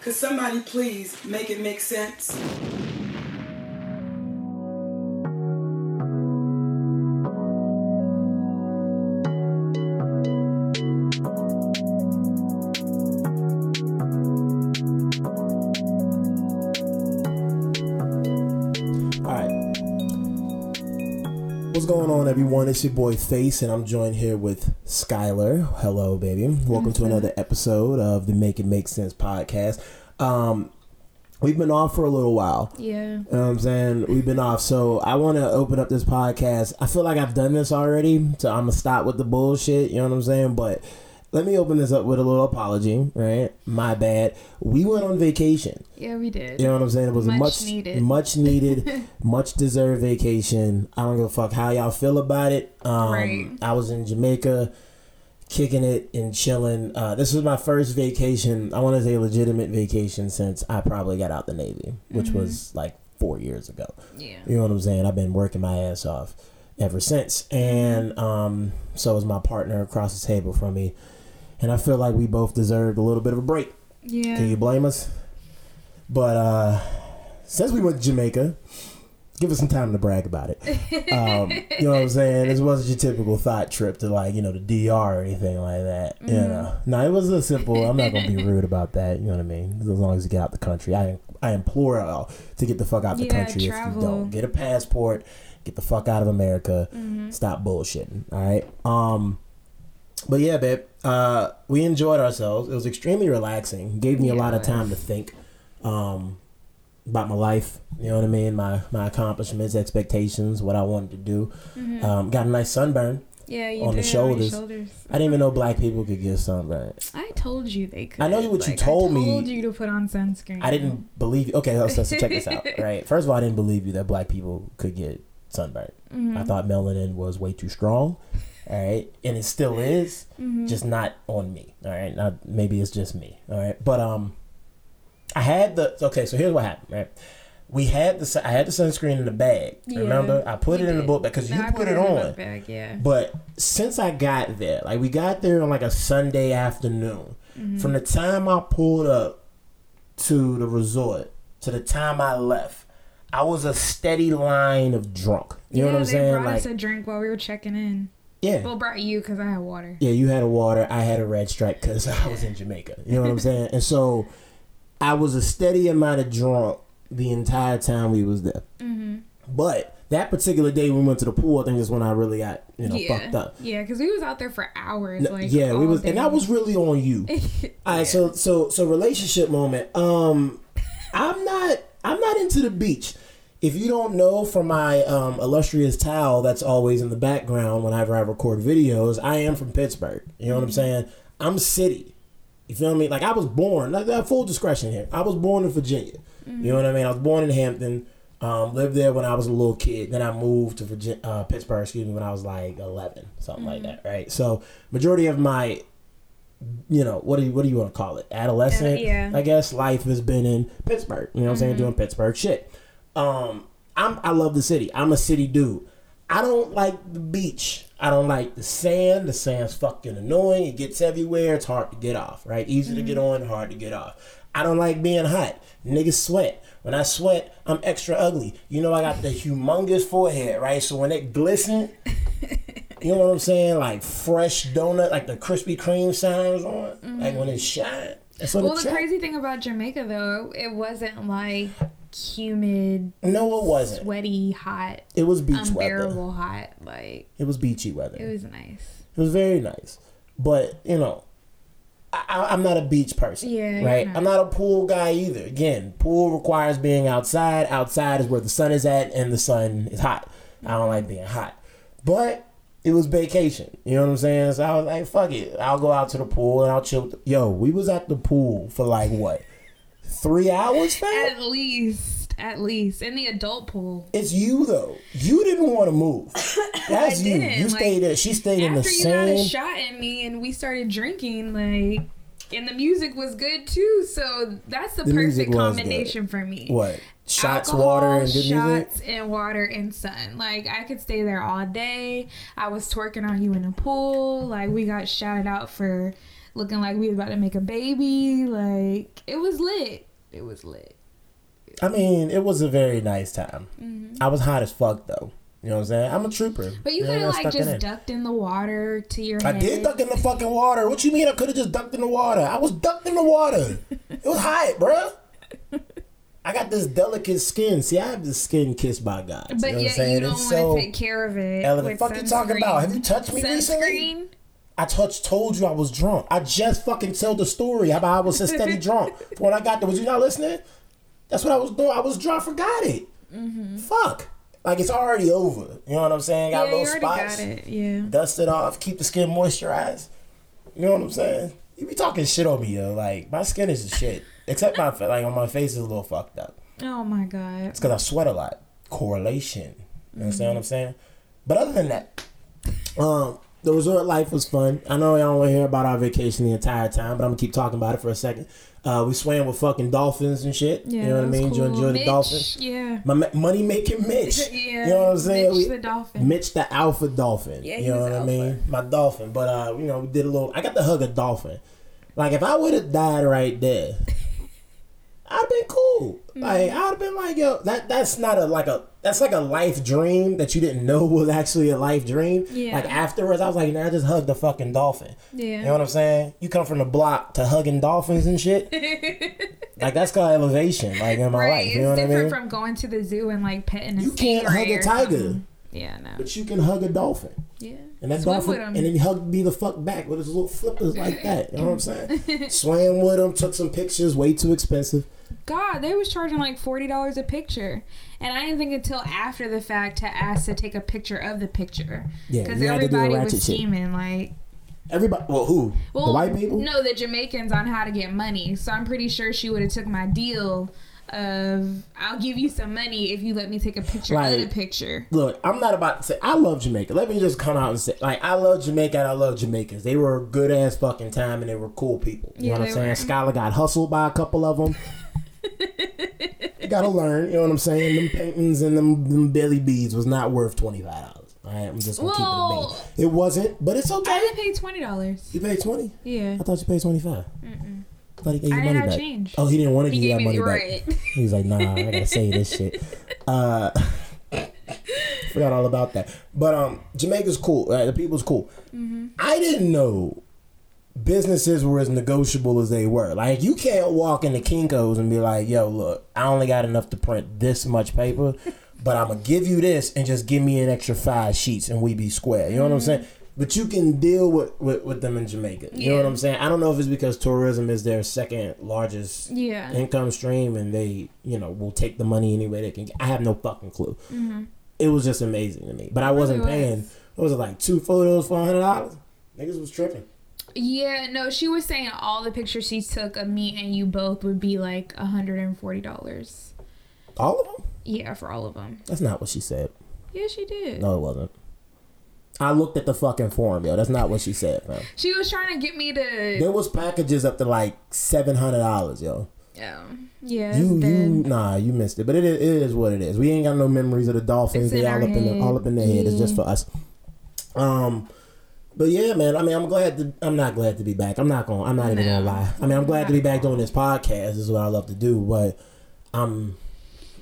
Could somebody please make it make sense? Everyone? It's your boy Face, and I'm joined here with Skylar. Hello, baby. Welcome to another episode of the Make It Make Sense podcast. Um, we've been off for a little while. Yeah. You know what I'm saying? We've been off. So I want to open up this podcast. I feel like I've done this already. So I'm going to stop with the bullshit. You know what I'm saying? But let me open this up with a little apology, right? My bad. We went on vacation. Yeah, we did. You know what I'm saying? It was a Much much needed. much needed, much deserved vacation. I don't give a fuck how y'all feel about it. Um, Right. I was in Jamaica, kicking it and chilling. Uh, this was my first vacation. I want to say legitimate vacation since I probably got out the Navy, which Mm-hmm. was like four years ago. Yeah. You know what I'm saying? I've been working my ass off ever since. And um, so is my partner across the table from me. And I feel like we both deserved a little bit of a break. Yeah. Can you blame us? But uh since we went to Jamaica, give us some time to brag about it. Um, you know what I'm saying? This wasn't your typical thought trip to like, you know, the DR or anything like that. You Mm-hmm. know. No, it was a simple I'm not gonna be rude about that, you know what I mean? As long as you get out the country. I I implore y'all to get the fuck out of the Yeah, country if you don't. Get a passport, get the fuck out of America. Mm-hmm. Stop bullshitting. All right. Um but yeah, babe, uh, we enjoyed ourselves. It was extremely relaxing. Gave me a lot of time to think um, about my life. You know what I mean? My my accomplishments, expectations, what I wanted to do. Mm-hmm. Um, got a nice sunburn. Yeah, you on the did on shoulders. I didn't even know black people could get sunburn. I told you they could. I know what you Like, told I me. told you to put on sunscreen. I didn't believe you. Okay, so, so check this out. Right, first of all, I didn't believe you that black people could get sunburn. Mm-hmm. I thought melanin was way too strong. All right, and it still is, Mm-hmm. just not on me. All right, not maybe it's just me. All right, but um, I had the okay. So here's what happened. Right, we had the I had the sunscreen in the bag. Yeah, remember, I put it in the did. book because No, you I put it the on. book bag, yeah. But since I got there, like we got there on like a Sunday afternoon, Mm-hmm. from the time I pulled up to the resort to the time I left, I was a steady line of drunk. You know yeah, what I'm they saying? brought Like, us a drink while we were checking in. Yeah. Well, brought you because I had water. Yeah, you had a water. I had a red stripe because I was in Jamaica. You know what I'm saying? And so I was a steady amount of drunk the entire time we was there. Mm-hmm. But that particular day we went to the pool, I think is when I really got you know yeah. fucked up. Yeah, because we was out there for hours. No, like yeah, we was, day. and that was really on you. All right, so so so relationship moment. Um, I'm not I'm not into the beach. If you don't know from my um, illustrious towel that's always in the background whenever I record videos, I am from Pittsburgh. You know what I'm saying? I'm city. You feel me? Like I was born. Like that full discretion here. I was born in Virginia. You know what I mean? I was born in Hampton. Um, lived there when I was a little kid. Then I moved to Virginia, uh, Pittsburgh, excuse me, when I was like 11, something like that, right? So majority of my you know, what do you what do you want to call it? Adolescent, Uh, yeah. I guess life has been in Pittsburgh. You know what I'm saying? Doing Pittsburgh shit. Um, I'm I love the city. I'm a city dude. I don't like the beach. I don't like the sand. The sand's fucking annoying. It gets everywhere. It's hard to get off. Right? Easy to get on, hard to get off. I don't like being hot. Niggas sweat. When I sweat, I'm extra ugly. You know I got the humongous forehead, right? So when it glisten, you know what I'm saying? Like fresh donut, like the Krispy Kreme sounds on. Like when it shine. That's what Well, the crazy thing about Jamaica though, it wasn't like humid, No, it wasn't. sweaty, hot, It was beach weather. unbearable hot. Like It was beachy weather. it was nice. It was very nice. But, you know, I, I'm not a beach person. Yeah, Right? not. I'm not a pool guy either. Again, pool requires being outside. Outside is where the sun is at, and the sun is hot. I don't like being hot. But it was vacation. You know what I'm saying? So I was like, fuck it. I'll go out to the pool and I'll chill. Yo, we was at the pool for like what? Three hours, fam? At least, at least in the adult pool. It's you though. You didn't want to move. That's you. didn't. You Like, stayed there. She stayed in the same. After you got a shot at me and we started drinking, like, and the music was good too. So that's the, The perfect combination for me. What? Shots, Alcohol, water, and good shots, music. and water and sun. Like I could stay there all day. I was twerking on you in the pool. Like we got shouted out for looking like we was about to make a baby. Like it was lit. It was lit. I mean, it was a very nice time. Mm-hmm. I was hot as fuck though. You know what I'm saying? I'm a trooper. But you know, could have like just in. ducked in the water to your I head. did duck in the fucking water. What you mean I could have just ducked in the water? I was ducked in the water. it was hot, bruh. I got this delicate skin. See, I have this skin kissed by God. But you know what I'm saying? you don't want to so take care of it. Ellen, fuck you talking about? Have you touched me recently? I touched, told you I was drunk. I just fucking told the story about I was a steady drunk. When I got there, was you not listening? That's what I was doing. I was drunk, forgot it. Fuck. Like it's already over. You know what I'm saying? Got Mm-hmm. Yeah, little spots. got it. Yeah. Dust it off, keep the skin moisturized. You know what I'm saying? You be talking shit on me, yo. Like my skin is shit. Except my like on my face is a little fucked up. Oh my god. It's because I sweat a lot. Correlation. You understand what I'm saying? But other than that, um, the resort life was fun. I know y'all want to hear about our vacation the entire time, but I'm gonna keep talking about it for a second. Uh, we swam with fucking dolphins and shit. Yeah, you know what I mean? Did you cool. enjoy the dolphins? Yeah. My money making Mitch. Yeah. You know what I'm saying? Mitch We- the dolphin. Mitch the alpha dolphin. Yeah, you know what I mean? My dolphin. But uh, you know, we did a little I got to hug a dolphin. Like if I would have died right there, I'd have been cool. Mm-hmm. Like I'd have been like, yo, that that's not a like a that's like a life dream that you didn't know was actually a life dream. Yeah. Like afterwards I was like, nah, I just hugged the fucking dolphin. Yeah. You know what I'm saying? You come from the block to hugging dolphins and shit. like that's called elevation, like in my right. life. You know it's what I different mean? from going to the zoo and like petting a You can't hug a tiger. something. Yeah, no. But you can hug a dolphin. Yeah. And that Swim dolphin, and then he hugged me the fuck back with his little flippers like that. You know what I'm saying? Swam with him, took some pictures, way too expensive. God, they was charging like forty dollars a picture, and I didn't think until after the fact to ask to take a picture of the picture Yeah, because you had to do the everybody was scheming like. Everybody, well, who? Well, the white people? No, the Jamaicans on how to get money. So I'm pretty sure she would have took my deal of I'll give you some money if you let me take a picture Right. of the picture. Look, I'm not about to say I love Jamaica. Let me just come out and say, like, I love Jamaica and I love Jamaicans. They were a good ass fucking time and they were cool people. You Yeah, know what I'm saying? were. Skylar got hustled by a couple of them. You gotta learn, you know what I'm saying? Them paintings and them, them belly beads was not worth $25. All right, I'm just gonna keep it a bean. It wasn't, but it's okay. I didn't pay twenty dollars. You paid 20 Yeah. I thought you paid 25 I thought he gave you I money back. change. Oh, he didn't want to give you that money back. right. He was like, nah, I gotta say this shit. Uh, forgot all about that. But um, Jamaica's cool. Right? The people's cool. Mm-hmm. I didn't know businesses were as negotiable as they were. Like, you can't walk into Kinko's and be like, yo, look, I only got enough to print this much paper, but I'm gonna give you this and just give me an extra five sheets and we be square. You know what I'm mm-hmm. saying? But you can deal with, with, with them in Jamaica. You know what I'm saying? I don't know if it's because tourism is their second largest Yeah. income stream and they, you know, will take the money any way they can. I have no fucking clue. Mm-hmm. It was just amazing to me. But I wasn't really paying, was. what was it, like two photos for $100? Niggas was tripping. Yeah, no, she was saying all the pictures she took of me and you both would be like $140. All of them? Yeah, for all of them. That's not what she said. Yeah, she did. No, it wasn't. I looked at the fucking form, yo. That's not what she said, man. She was trying to get me to. There was packages up to like seven hundred dollars, yo. Yeah. Yeah, You you nah, you missed it. But it is, it is what it is. We ain't got no memories of the dolphins. They all up in the all up in their head. It's just for us. Um, but yeah, man. I mean, I'm glad to. I'm not glad to be back. I'm not going. to I'm not even gonna lie. I mean, I'm glad to be back doing this podcast. This is what I love to do. But I'm,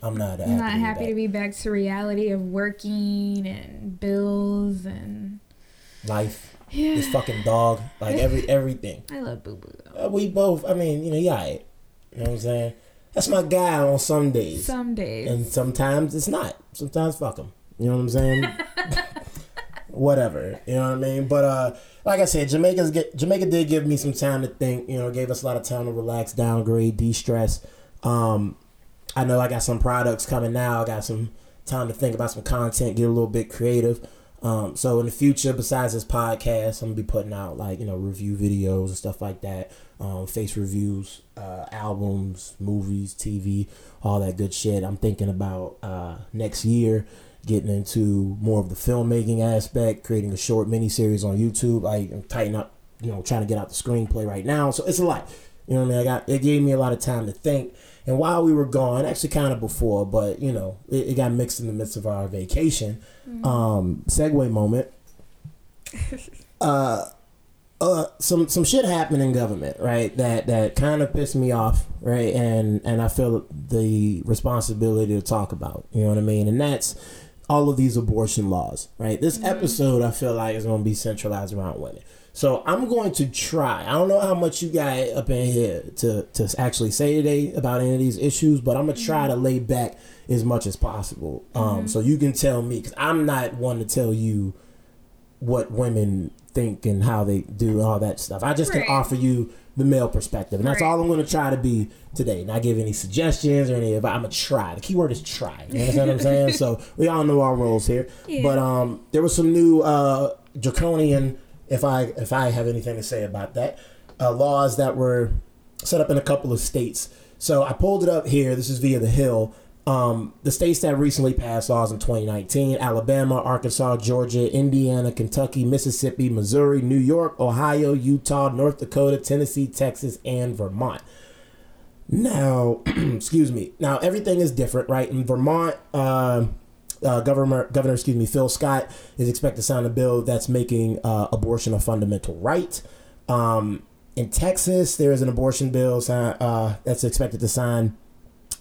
I'm not. I'm not happy to be back to reality of working and bills and. life. Yeah. This fucking dog, like every everything. I love Boo Boo. Uh, we both. I mean, you know, yeah, you know what I'm saying. That's my guy on some days. Some days. and sometimes it's not. Sometimes fuck them. You know what I'm saying? Whatever. You know what I mean? But uh, like I said, Jamaica's get, Jamaica did give me some time to think. You know, gave us a lot of time to relax, downgrade, de-stress. Um, I know I got some products coming now. I got some time to think about some content, get a little bit creative. Um, so in the future, besides this podcast, I'm gonna be putting out like you know review videos and stuff like that, um, face reviews, uh, albums, movies, TV, all that good shit. I'm thinking about uh, next year getting into more of the filmmaking aspect, creating a short mini series on YouTube. I'm tightening up, you know, trying to get out the screenplay right now. So it's a lot. You know what I mean? I got it gave me a lot of time to think. And while we were gone, actually kind of before, but you know, it, it got mixed in the midst of our vacation. Um, segue moment. Uh, uh, some some shit happened in government, right? That that kind of pissed me off, right? And and I feel the responsibility to talk about. You know what I mean? And that's all of these abortion laws, right? This mm-hmm. episode I feel like is going to be centralized around women. So I'm going to try. I don't know how much you got up in here to to actually say today about any of these issues, but I'm gonna try to mm-hmm. lay back as much as possible, um, mm-hmm. so you can tell me because I'm not one to tell you what women think and how they do all that stuff. I just Right. can offer you the male perspective, and that's Right. all I'm going to try to be today. Not give any suggestions or any, but I'm gonna try. The key word is try. You understand what I'm saying? So we all know our roles here. Yeah. But um, there was some new uh, draconian, if I if I have anything to say about that, uh, laws that were set up in a couple of states. So I pulled it up here. This is via the Hill. Um, the states that recently passed laws in 2019 Alabama, Arkansas, Georgia, Indiana, Kentucky, Mississippi, Missouri, New York, Ohio, Utah, North Dakota, Tennessee, Texas, and Vermont. Now, excuse me. Now everything is different, right? In Vermont, uh, uh, governor, governor, excuse me, Phil Scott is expected to sign a bill that's making uh, abortion a fundamental right. Um, in Texas, there is an abortion bill uh, that's expected to sign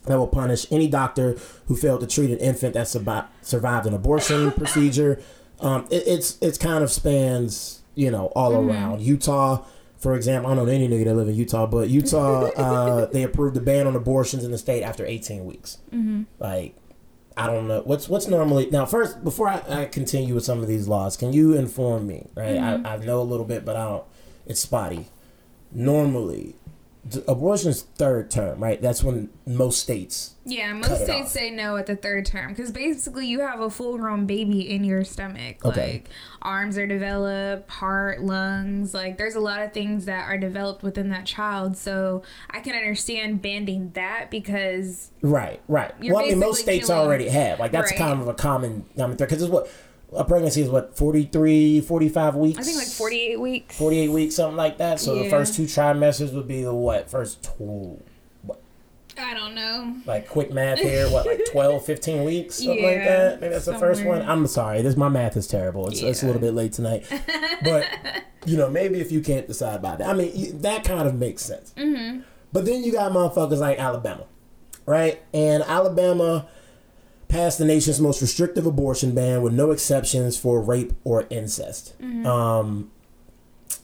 that will punish any doctor who failed to treat an infant that survi- survived an abortion procedure. Um, it, it's it's kind of spans you know all around. Utah, for example, I don't know any nigga that live in Utah, but Utah uh, they approved a ban on abortions in the state after 18 weeks. Like I don't know what's what's normally now. First, before I, I continue with some of these laws, can you inform me? Right, I, I know a little bit, but I don't. It's spotty. Normally, abortion is third term, right? That's when most states Yeah, most states say no at the third term because basically you have a full grown baby in your stomach. Okay. Like arms are developed, heart, lungs. Like there's a lot of things that are developed within that child. So I can understand banding that because Right, right. Well, I mean, most states killing- already have. Like, that's Right. kind of a common common. Because it's what a pregnancy is what 43, 45 weeks. I think like 48 weeks. 48 weeks, something like that. So the first two trimesters would be the what? First two, what? I don't know. like quick math here, what, like 12, 15 weeks? Something like that? Maybe that's the first one. I'm sorry. This My math is terrible. It's, it's a little bit late tonight. But, you know, maybe if you can't decide by that. I mean, that kind of makes sense. Mm-hmm. But then you got motherfuckers like Alabama, right? And Alabama passed the nation's most restrictive abortion ban with no exceptions for rape or incest. Um,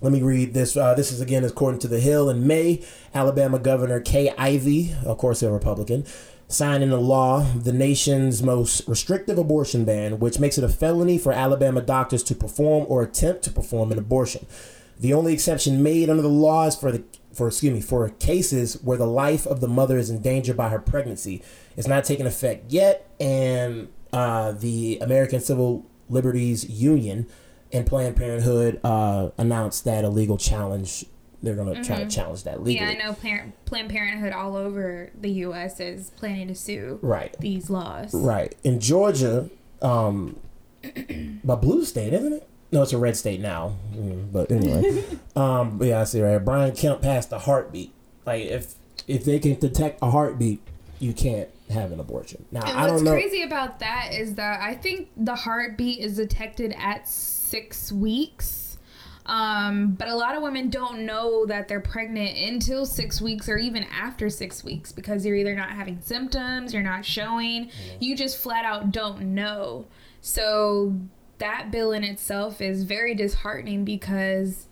let me read this. Uh, this is again according to The Hill. In May, Alabama Governor Kay Ivey, of course, a Republican, signed into law the nation's most restrictive abortion ban, which makes it a felony for Alabama doctors to perform or attempt to perform an abortion. The only exception made under the law is for the for excuse me for cases where the life of the mother is endangered by her pregnancy. It's not taking effect yet, and uh, the American Civil Liberties Union and Planned Parenthood uh, announced that a legal challenge. They're going to try to challenge that legally. Mm-hmm. Yeah, I know Planned, Planned Parenthood all over the U.S. is planning to sue Right. these laws. Right. In Georgia, um, but blue state, isn't it? No, it's a red state now. Mm, But anyway, um, but yeah, I see right. Brian Kemp passed the heartbeat. Like if if they can detect a heartbeat, you can't have an abortion. Now And I what's don't know. crazy about that is that I think the heartbeat is detected at six weeks. Um, but a lot of women don't know that they're pregnant until six weeks or even after six weeks because you're either not having symptoms, you're not showing, you just flat out don't know. So that bill in itself is very disheartening because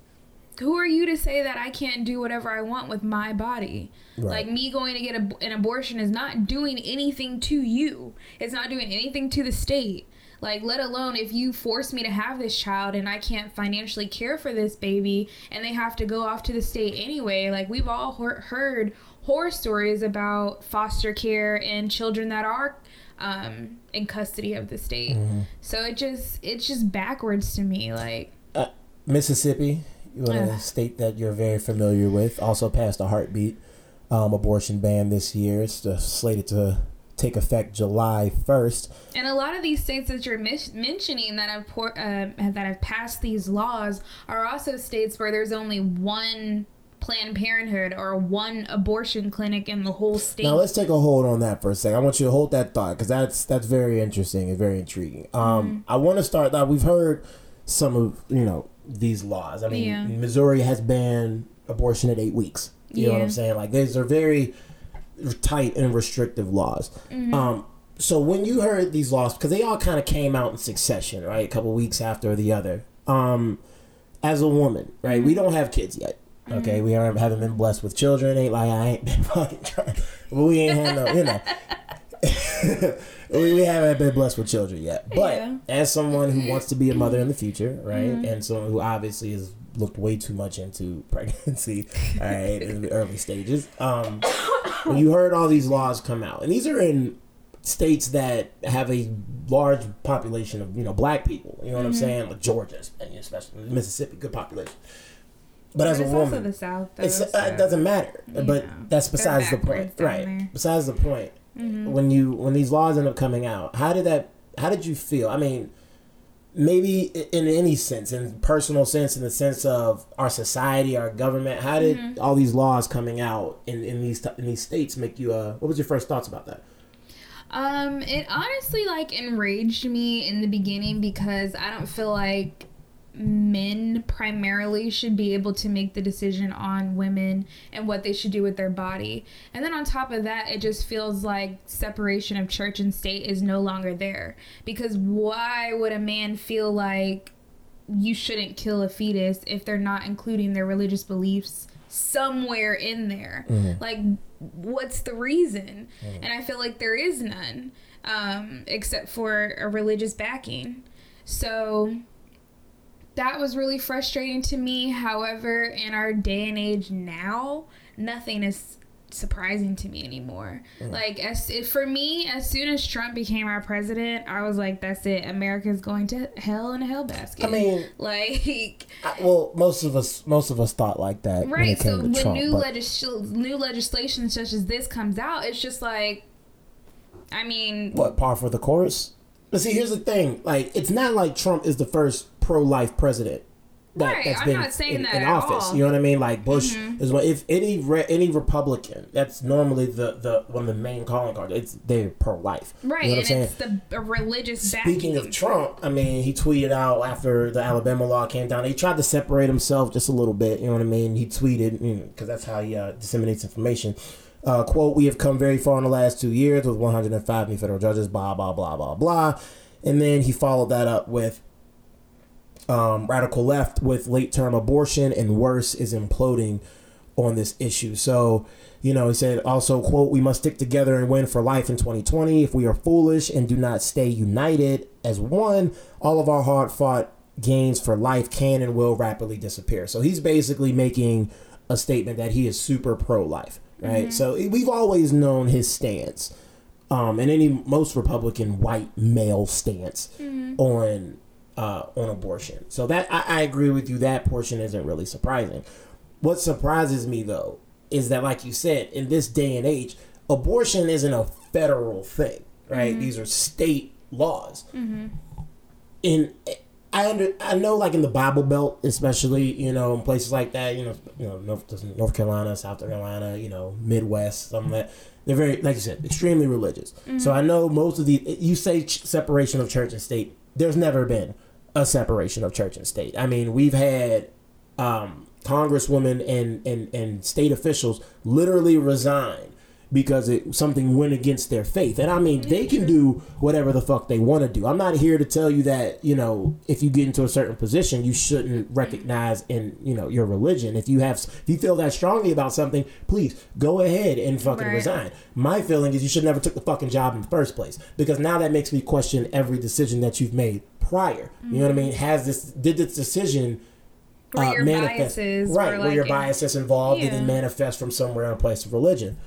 who are you to say that I can't do whatever I want with my body? Right. Like me going to get a, an abortion is not doing anything to you. It's not doing anything to the state. Like let alone if you force me to have this child and I can't financially care for this baby and they have to go off to the state anyway. Like we've all heard, heard horror stories about foster care and children that are um, in custody of the state. So it just it's just backwards to me. Like uh, Mississippi, a Ugh. state that you're very familiar with, also passed a heartbeat um, abortion ban this year. It's slated to take effect July 1st. And a lot of these states that you're mis- mentioning that have por- uh, that have passed these laws are also states where there's only one Planned Parenthood or one abortion clinic in the whole state. Now let's take a hold on that for a second. I want you to hold that thought because that's that's very interesting and very intriguing. Um, I want to start that we've heard some of you know these laws. I mean, Yeah. Missouri has banned abortion at eight weeks. You know what I'm saying? Like these are very tight and restrictive laws. Mm-hmm. Um, so when you heard these laws, because they all kind of came out in succession, right? A couple weeks after the other. Um, as a woman, right? Mm-hmm. We don't have kids yet. Okay, we aren't, haven't been blessed with children. Ain't like I ain't been fucking trying. But we ain't had no, you know. we, we haven't been blessed with children yet. But Yeah. as someone who wants to be a mother in the future, right, Mm-hmm. and someone who obviously has looked way too much into pregnancy, all right, in the early stages, um, when you heard all these laws come out, and these are in states that have a large population of you know black people, you know Mm-hmm. what I'm saying, like Georgia, and especially Mississippi, good population. But as a woman, the South, though. it's, uh, so- it doesn't matter. you but that's besides the point, right? there. Mm-hmm. Besides the point. When you when these laws end up coming out, how did that? How did you feel? I mean, maybe in any sense, in personal sense, in the sense of our society, our government. How did Mm-hmm. all these laws coming out in, in these in these states make you? Uh, what was your first thoughts about that? Um, it honestly like enraged me in the beginning because I don't feel like men primarily should be able to make the decision on women and what they should do with their body. And then on top of that, it just feels like separation of church and state is no longer there. Because why would a man feel like you shouldn't kill a fetus if they're not including their religious beliefs somewhere in there. Like, what's the reason? And I feel like there is none, um, except for a religious backing. So that was really frustrating to me. However, in our day and age now, nothing is surprising to me anymore. Mm. Like as for me, as soon as Trump became our president, I was like, "That's it. America's going to hell in a hell basket." I mean, like I, well, most of us most of us thought like that when right. it came So to when Trump. new but- legis- new legislation such as this comes out, it's just like, I mean, what par for the course? But see, here's the thing: like, it's not like Trump is the first pro-life president that, Right, that's I'm been not saying in, that in office. all. Mm-hmm. You know what I mean? Like Bush is one. If any re, any Republican, that's normally the the one of the main calling cards. It's they're pro-life. right, You know what I'm and saying? it's the a religious. Speaking backing. of Trump, I mean, he tweeted out after the Alabama law came down. He tried to separate himself just a little bit. You know what I mean? He tweeted because that's how he uh, disseminates information. Uh, quote: We have come very far in the last two years with 105 new federal judges. Blah blah blah blah blah. And then he followed that up with um, radical left with late term abortion and worse is imploding on this issue. So, you know, he said also, quote, we must stick together and win for life in 2020. If we are foolish and do not stay united as one, all of our hard fought gains for life can and will rapidly disappear. So he's basically making a statement that he is super pro life, right? So we've always known his stance. Um, and any most Republican white male stance on uh, on abortion. So that I, I agree with you. That portion isn't really surprising. What surprises me though is that, like you said, in this day and age, abortion isn't a federal thing, right? Mm-hmm. These are state laws. Mm-hmm. In I under I know, like in the Bible Belt, especially you know in places like that, you know, you know North North Carolina, South Carolina, you know Midwest, some of that. They're very, like you said, extremely religious. So mm-hmm. I know most of the you say ch- separation of church and state. There's never been a separation of church and state. I mean, we've had um, congresswomen and, and, and state officials literally resign because it something went against their faith. And I mean, they can do whatever the fuck they want to do. I'm not here to tell you that, you know, if you get into a certain position, you shouldn't recognize in, you know, your religion. If you have if you feel that strongly about something, please go ahead and fucking Right. resign. My feeling is you should never took the fucking job in the first place because now that makes me question every decision that you've made prior. You know what I mean? Has this did this decision uh, your manifest right where your like, in- biases involved did it Yeah. manifest from somewhere in a place of religion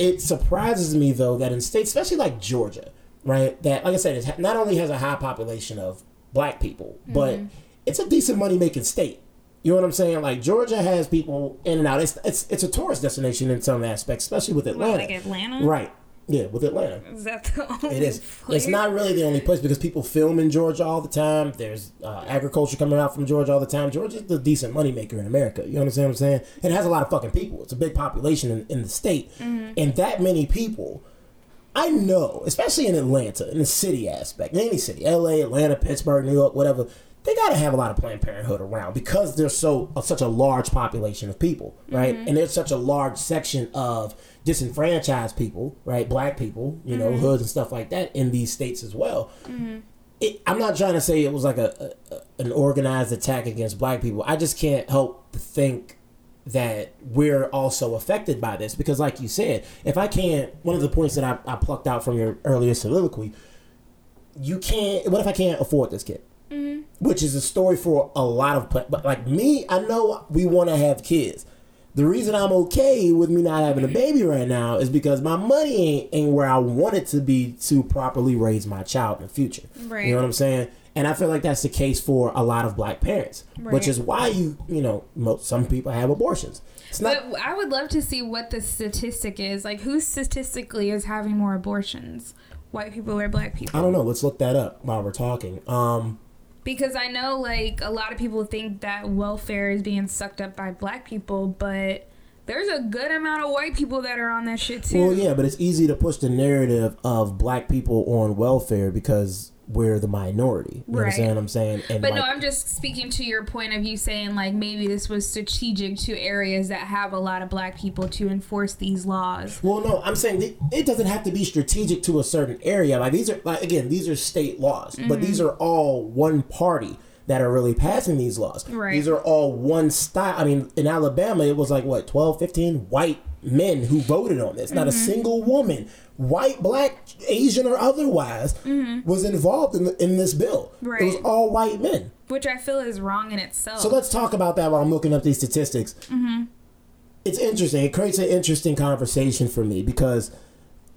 it surprises me though that in states especially like georgia right that like i said it not only has a high population of black people but Mm-hmm. it's a decent money making state. You know what i'm saying? Like georgia has people in and out. It's it's, it's a tourist destination in some aspects especially with atlanta like Atlanta? right yeah with atlanta Is that the only it is. place? It's not really the only place because people film in Georgia all the time. There's uh, agriculture coming out from Georgia all the time. Georgia's the decent moneymaker in America. You understand what I'm saying? It has a lot of fucking people. It's a big population in, in the state. And that many people, I know, especially in Atlanta, in the city aspect, in any city, LA, Atlanta, Pittsburgh, New York, whatever, they got to have a lot of Planned Parenthood around because there's so uh, such a large population of people, right? And there's such a large section of disenfranchised people, right? Black people, you know, mm-hmm. hoods and stuff like that in these states as well. Mm-hmm. It, I'm not trying to say it was like a, a, an organized attack against black people. I just can't help but think that we're also affected by this because, like you said, if I can't, one of the points that I, I plucked out from your earlier soliloquy, you can't. What if I can't afford this kid? Mm-hmm. Which is a story for a lot of, but like me, I know we want to have kids. The reason I'm okay with me not having a baby right now is because my money ain't, ain't where I want it to be to properly raise my child in the future. Right. You know what I'm saying? And I feel like that's the case for a lot of black parents, which is why you, you know, most, some people have abortions. It's not. But I would love to see what the statistic is. Like, who statistically is having more abortions? White people or black people? I don't know. Let's look that up while we're talking. Um, Because I know, like, a lot of people think that welfare is being sucked up by black people, but there's a good amount of white people that are on that shit too. well, yeah, but it's easy to push the narrative of black people on welfare because we're the minority. You Right. understand what I'm saying? And But no, I'm just speaking to your point of you saying like maybe this was strategic to areas that have a lot of black people to enforce these laws. Well, no, I'm saying th- it doesn't have to be strategic to a certain area. Like these are, like again, these are state laws, Mm-hmm. but these are all one party that are really passing these laws. Right. These are all one style. I mean, in Alabama, it was like what 12, 15 white men who voted on this. Not a Mm-hmm. single woman, white, black, Asian, or otherwise, was involved in, in this bill. Right. It was Mm-hmm. All white men. Which I feel is wrong in itself. So let's talk about that while I'm looking up these statistics. Mm-hmm. It's interesting. It creates an interesting conversation for me because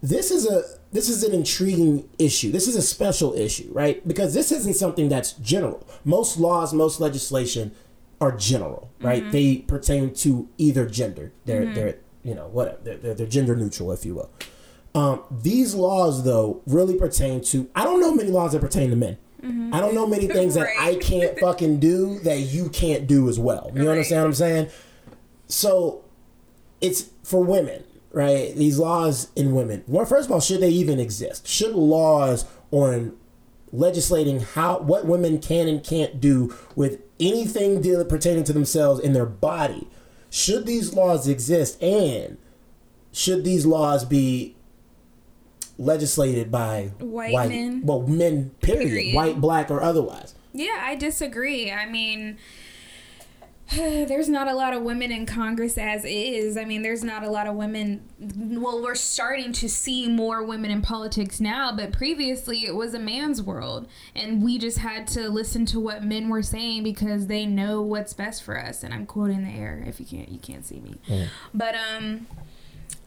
this is a this is an intriguing issue. This is a special issue, right? Because this isn't something that's general. Most laws, most legislation are general, right? Mm-hmm. They pertain to either gender. They're mm-hmm. they're you know whatever they're, they're, they're gender neutral, if you will. Um, these laws, though, really pertain to. I don't know many laws that pertain to men. Mm-hmm. I don't know many things that I can't fucking do that you can't do as well. You Right. understand what I'm saying? So, it's for women, right? These laws in women. Well, first of all, should they even exist? Should laws on legislating how what women can and can't do with anything dealing pertaining to themselves in their body? Should these laws exist and should these laws be legislated by White men. Well, men, period, Period. white, black, or otherwise. Yeah, I disagree. I mean, there's not a lot of women in Congress as is. I mean, there's not a lot of women. Well, we're starting to see more women in politics now, but previously it was a man's world. And we just had to listen to what men were saying because they know what's best for us. And I'm quoting the air if you can't you can't see me. But um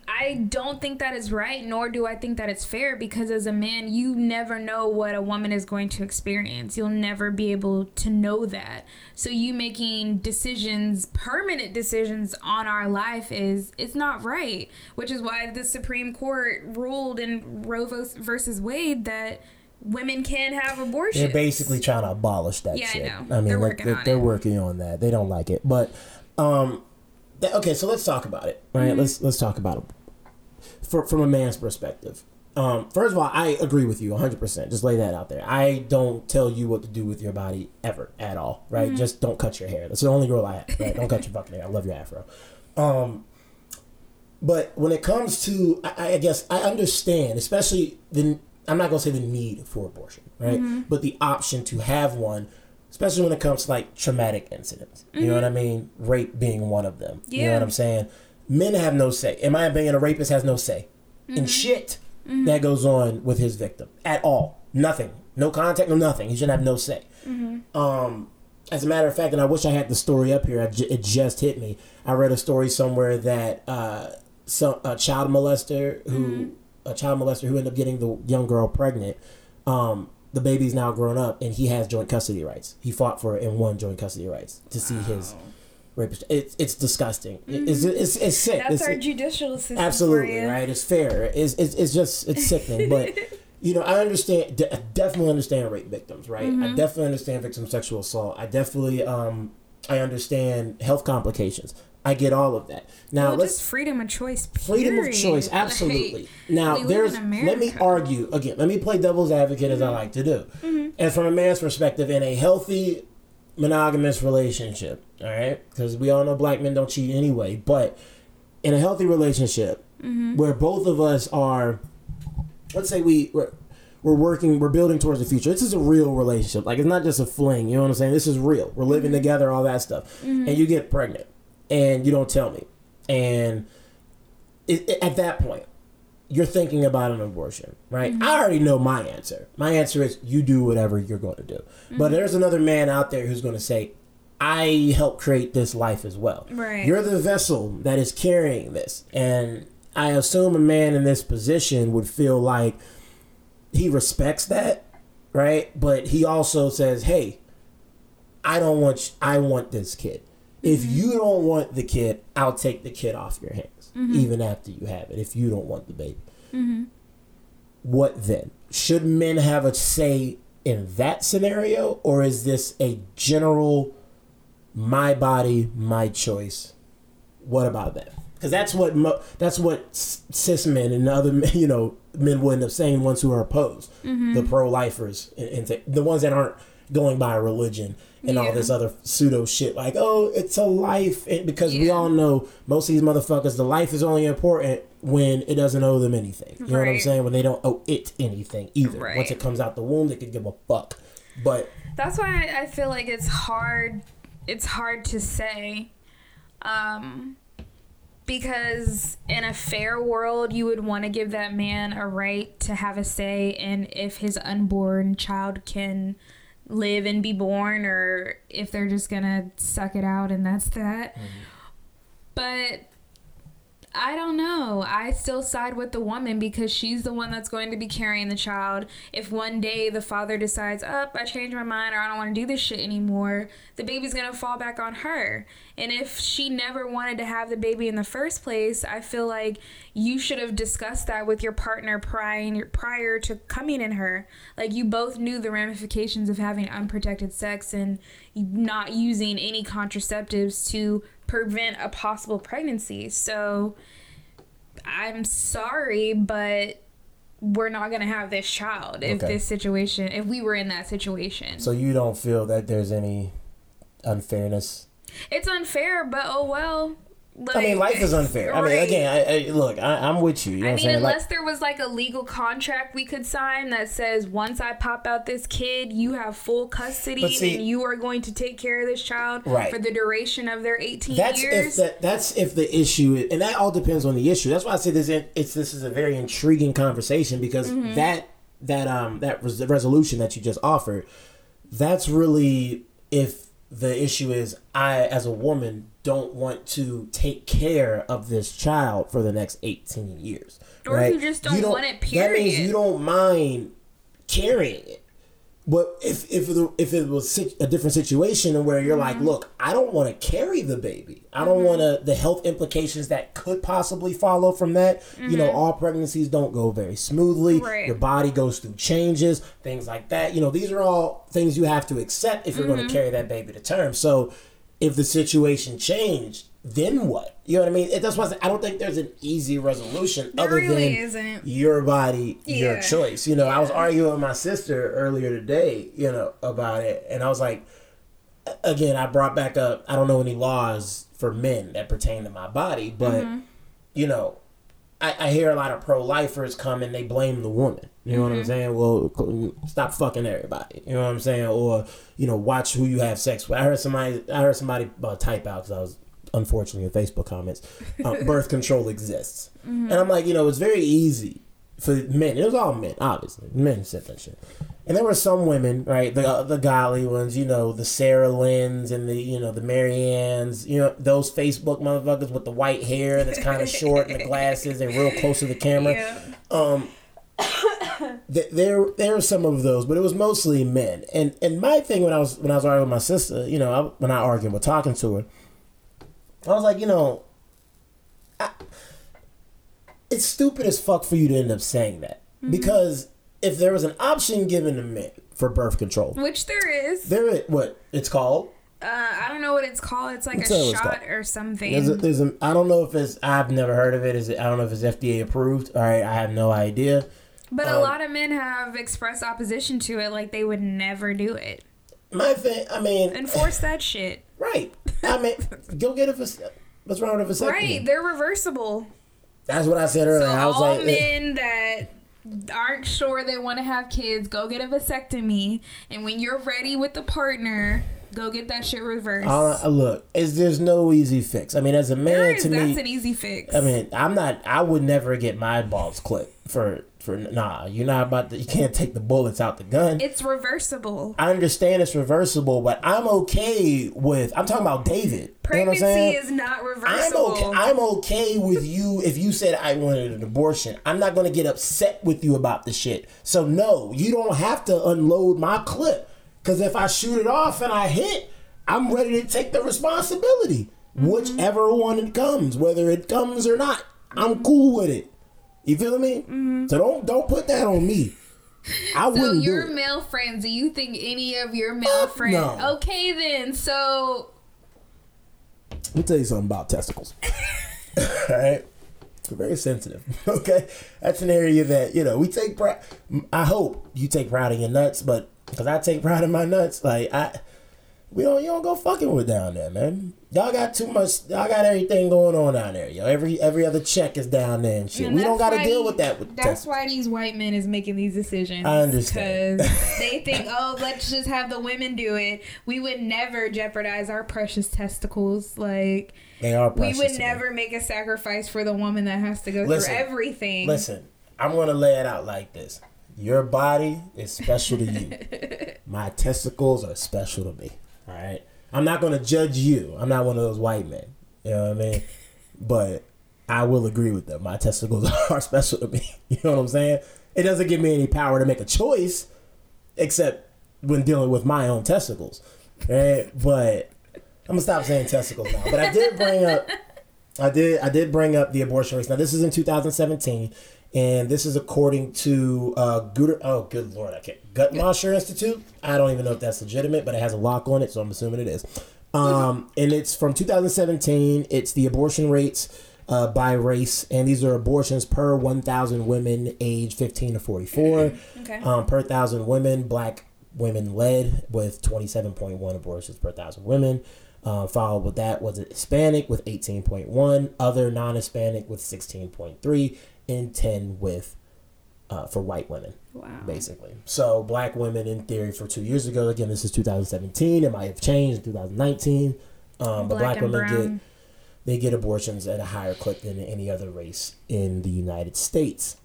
I don't think that is right, nor do I think that it's fair because as a man, you never know what a woman is going to experience. You'll never be able to know that. So you making decisions, permanent decisions on our life is it's not right, which is why the Supreme Court ruled in Roe versus Wade that women can have abortions. They're basically trying to abolish that Yeah, I know. I mean, They're they're, working they're, on they're working on that. They don't like it, but um, okay. So let's talk about it. Right? Mm-hmm. Let's let's talk about it For, from a man's perspective. Um, first of all, I agree with you 100%. Just lay that out there. I don't tell you what to do with your body ever at all, right? Mm-hmm. Just don't cut your hair. That's the only rule I have, right? don't cut your fucking hair. I love your afro. Um, but when it comes to, I, I guess I understand, especially the, I'm not gonna say the need for abortion, right? Mm-hmm. But the option to have one, especially when it comes to like traumatic incidents. You know what I mean? Rape being one of them. You know Mm-hmm. What I'm saying? Men have no say. In my opinion, a rapist has no say Mm-hmm. in shit that goes on with his victim at all. Nothing. No contact. No nothing. He should have no say. Mm-hmm. Um, as a matter of fact, and I wish I had the story up here. I it just hit me. I read a story somewhere that uh, some a child molester who a child molester who ended up getting the young girl pregnant. Um, the baby's now grown up, and he has joint custody rights. He fought for it and won joint custody rights to see his rapist. It's it's disgusting. It's, it's it's sick. That's It's- our judicial system. for Absolutely you. right. It's fair. It's, it's it's just it's sickening, but you know I understand. de- I definitely understand rape victims, right? I definitely understand victims of sexual assault. I definitely um I understand health complications. I get all of that. Now well, let's freedom of choice. freedom of choice, absolutely. Like, now there's let me argue again. Let me play devil's advocate as I mm-hmm. like to do. Mm-hmm. And from a man's perspective, in a healthy monogamous relationship, all right, because we all know black men don't cheat anyway, but in a healthy relationship mm-hmm. where both of us are, let's say we we're, we're working, we're building towards the future. This is a real relationship. Like it's not just a fling. You know what I'm saying? This is real. We're living together, all that stuff. And you get pregnant, and you don't tell me, and it, it- at that point, you're thinking about an abortion, right? Mm-hmm. I already know my answer. My answer is you do whatever you're going to do. But mm-hmm. there's another man out there who's going to say, I helped create this life as well. Right. You're the vessel that is carrying this. And I assume a man in this position would feel like he respects that, right? But he also says, "Hey, I don't want I want this kid. If you don't want the kid, I'll take the kid off your hands, mm-hmm. even after you have it. If you don't want the baby, mm-hmm. what then? Should men have a say in that scenario, or is this a general my body, my choice? What about that? Because that's what mo- that's what cis men and other men, you know men will end up saying. Ones who are opposed, mm-hmm. the pro lifers, and, and th- the ones that aren't going by religion and all this other pseudo shit. Like oh it's a life. And because we all know most of these motherfuckers the life is only important when it doesn't owe them anything. You know what i'm saying? When they don't owe it anything either. Right. once it comes out the womb they could give a fuck. But That's why I, I feel like it's hard. It's hard to say, um, because in a fair world, you would want to give that man a right to have a say in if his unborn child can live and be born, or if they're just gonna suck it out and that's that. Mm-hmm. But I don't know. I still side with the woman because she's the one that's going to be carrying the child. If one day the father decides, up, I changed my mind or I don't want to do this shit anymore, the baby's going to fall back on her. And if she never wanted to have the baby in the first place, I feel like you should have discussed that with your partner prior prior to coming in her. Like you both knew the ramifications of having unprotected sex and not using any contraceptives to prevent a possible pregnancy. So I'm sorry, but we're not gonna have this child if Okay. this situation if we were in that situation. so you don't feel that there's any unfairness it's unfair, but oh well. I mean, life is unfair. I mean, again, I, I, look, I, I'm with you. You know I mean, saying? Like, unless there was like a legal contract we could sign that says once I pop out this kid, you have full custody see- and you are going to take care of this child Right. for the duration of their 18 that's years. if that that's if the issue is, and that all depends on the issue. That's why I say this. It's this is a very intriguing conversation because Mm-hmm. that that um that res- resolution that you just offered, that's really if the issue is I as a woman don't want to take care of this child for the next 18 years. Or right? you just don't want it, That means you don't mind carrying it. But if if the, if it was a different situation where you're like, Mm-hmm. look, I don't want to carry the baby. I don't want to the health implications that could possibly follow from that. You know, all pregnancies don't go very smoothly. Mm-hmm. Right. Your body goes through changes, things like that. You know, these are all things you have to accept if you're Mm-hmm. going to carry that baby to term. So, if the situation changed, then what? You know what I mean? It, that's why I don't think there's an easy resolution There other really than isn't. your body, your choice. You know, I was arguing with my sister earlier today, you know, about it, and I was like, again, I brought back up. I don't know any laws for men that pertain to my body, but Mm-hmm. you know, I, I hear a lot of pro lifers come and they blame the woman. You know what I'm Mm-hmm. saying? Well, stop fucking everybody. You know what I'm saying? Or you know, watch who you have sex with. I heard somebody. I heard somebody uh, type out because I was unfortunately in Facebook comments. Uh, birth control exists, and I'm like, you know, it's very easy for men. It was all men, obviously. Men said that shit. And there were some women, right? The uh, the godly ones, you know, the Sarah Lynn's and the you know the Mary Ann's, you know, those Facebook motherfuckers with the white hair that's kind of short and the glasses. They're real close to the camera. Yeah. Um, th- there there are some of those, but it was mostly men. And and my thing when I was when I was arguing with my sister, you know, I, when I argued, with talking to her, I was like, you know, I, it's stupid as fuck for you to end up saying that because if there was an option given to men for birth control, Which there is. there it what it's called Uh, I don't know what it's called. It's like you a shot or something. There's a, there's a, I don't know if it's, I've never heard of it. Is it, I don't know if it's FDA approved. All right, I have no idea. but a um, lot of men have expressed opposition to it, like they would never do it. My thing, I mean, Enforce that shit. right. I mean, go get a, what's wrong with a vasectomy? Right, they're reversible. That's what I said earlier. So I was all like, men that aren't sure they want to have kids, go get a vasectomy, and when you're ready with the partner, go get that shit reversed. Uh, look, is there's no easy fix. I mean, as a man, is, to that's me, an easy fix. I mean, I'm not. I would never get my balls clipped for for nah. You're not about to. You can't take the bullets out the gun. it's reversible. I understand it's reversible, but I'm okay with. I'm talking about David. You know I'm Pregnancy is not I'm reversible. okay. I'm okay with you if you said I wanted an abortion. I'm not gonna get upset with you about the shit. So no, you don't have to unload my clip. Cause if I shoot it off and I hit, I'm ready to take the responsibility. Mm-hmm. Whichever one it comes, whether it comes or not, I'm cool with it. You feel me? So don't don't put that on me. I Mm-hmm. So wouldn't do your it. male friends, do you think any of your male Fuck friends? no. Okay, then. So Let me tell you something about testicles. All right. They're very sensitive. Okay. That's an area that, you know, we take pride. I hope you take pride in your nuts, but because I take pride in my nuts, like, I, we don't, you don't go fucking with down there, man. Y'all got too much, y'all got everything going on down there, yo. Every, every other check is down there and shit. And we don't got to deal with that with That's why these white men is making these decisions. I understand. Because they think, oh, let's just have the women do it. We would never jeopardize our precious testicles. Like They are we would never make a sacrifice for the woman that has to go Listen, through everything. Listen, I'm gonna lay it out like this. Your body is special to you. My testicles are special to me. All right. I'm not gonna judge you. I'm not one of those white men. You know what I mean? But I will agree with them. My testicles are special to me. You know what I'm saying? It doesn't give me any power to make a choice, except when dealing with my own testicles. Right? But I'm gonna stop saying testicles now. But I did bring up I did I did bring up the abortion rates. Now this is in 2017, and this is according to uh, Guter. Oh, good lord, I can't. Guttmacher Institute. I don't even know if that's legitimate, but it has a lock on it, so I'm assuming it is. Um, and it's from 2017. It's the abortion rates uh, by race, and these are abortions per 1,000 women aged 15 to 44. Okay. Um, per thousand women, black women led with 27.1 abortions per thousand women. Uh, followed with that was Hispanic with 18.1, other non-Hispanic with 16.3, and 10 with uh, for white women, wow. basically. So black women, in theory, for two years ago. Again, this is 2017. It might have changed in 2019. Um, but black Black and women get brown. they get abortions at a higher clip than any other race in the United States.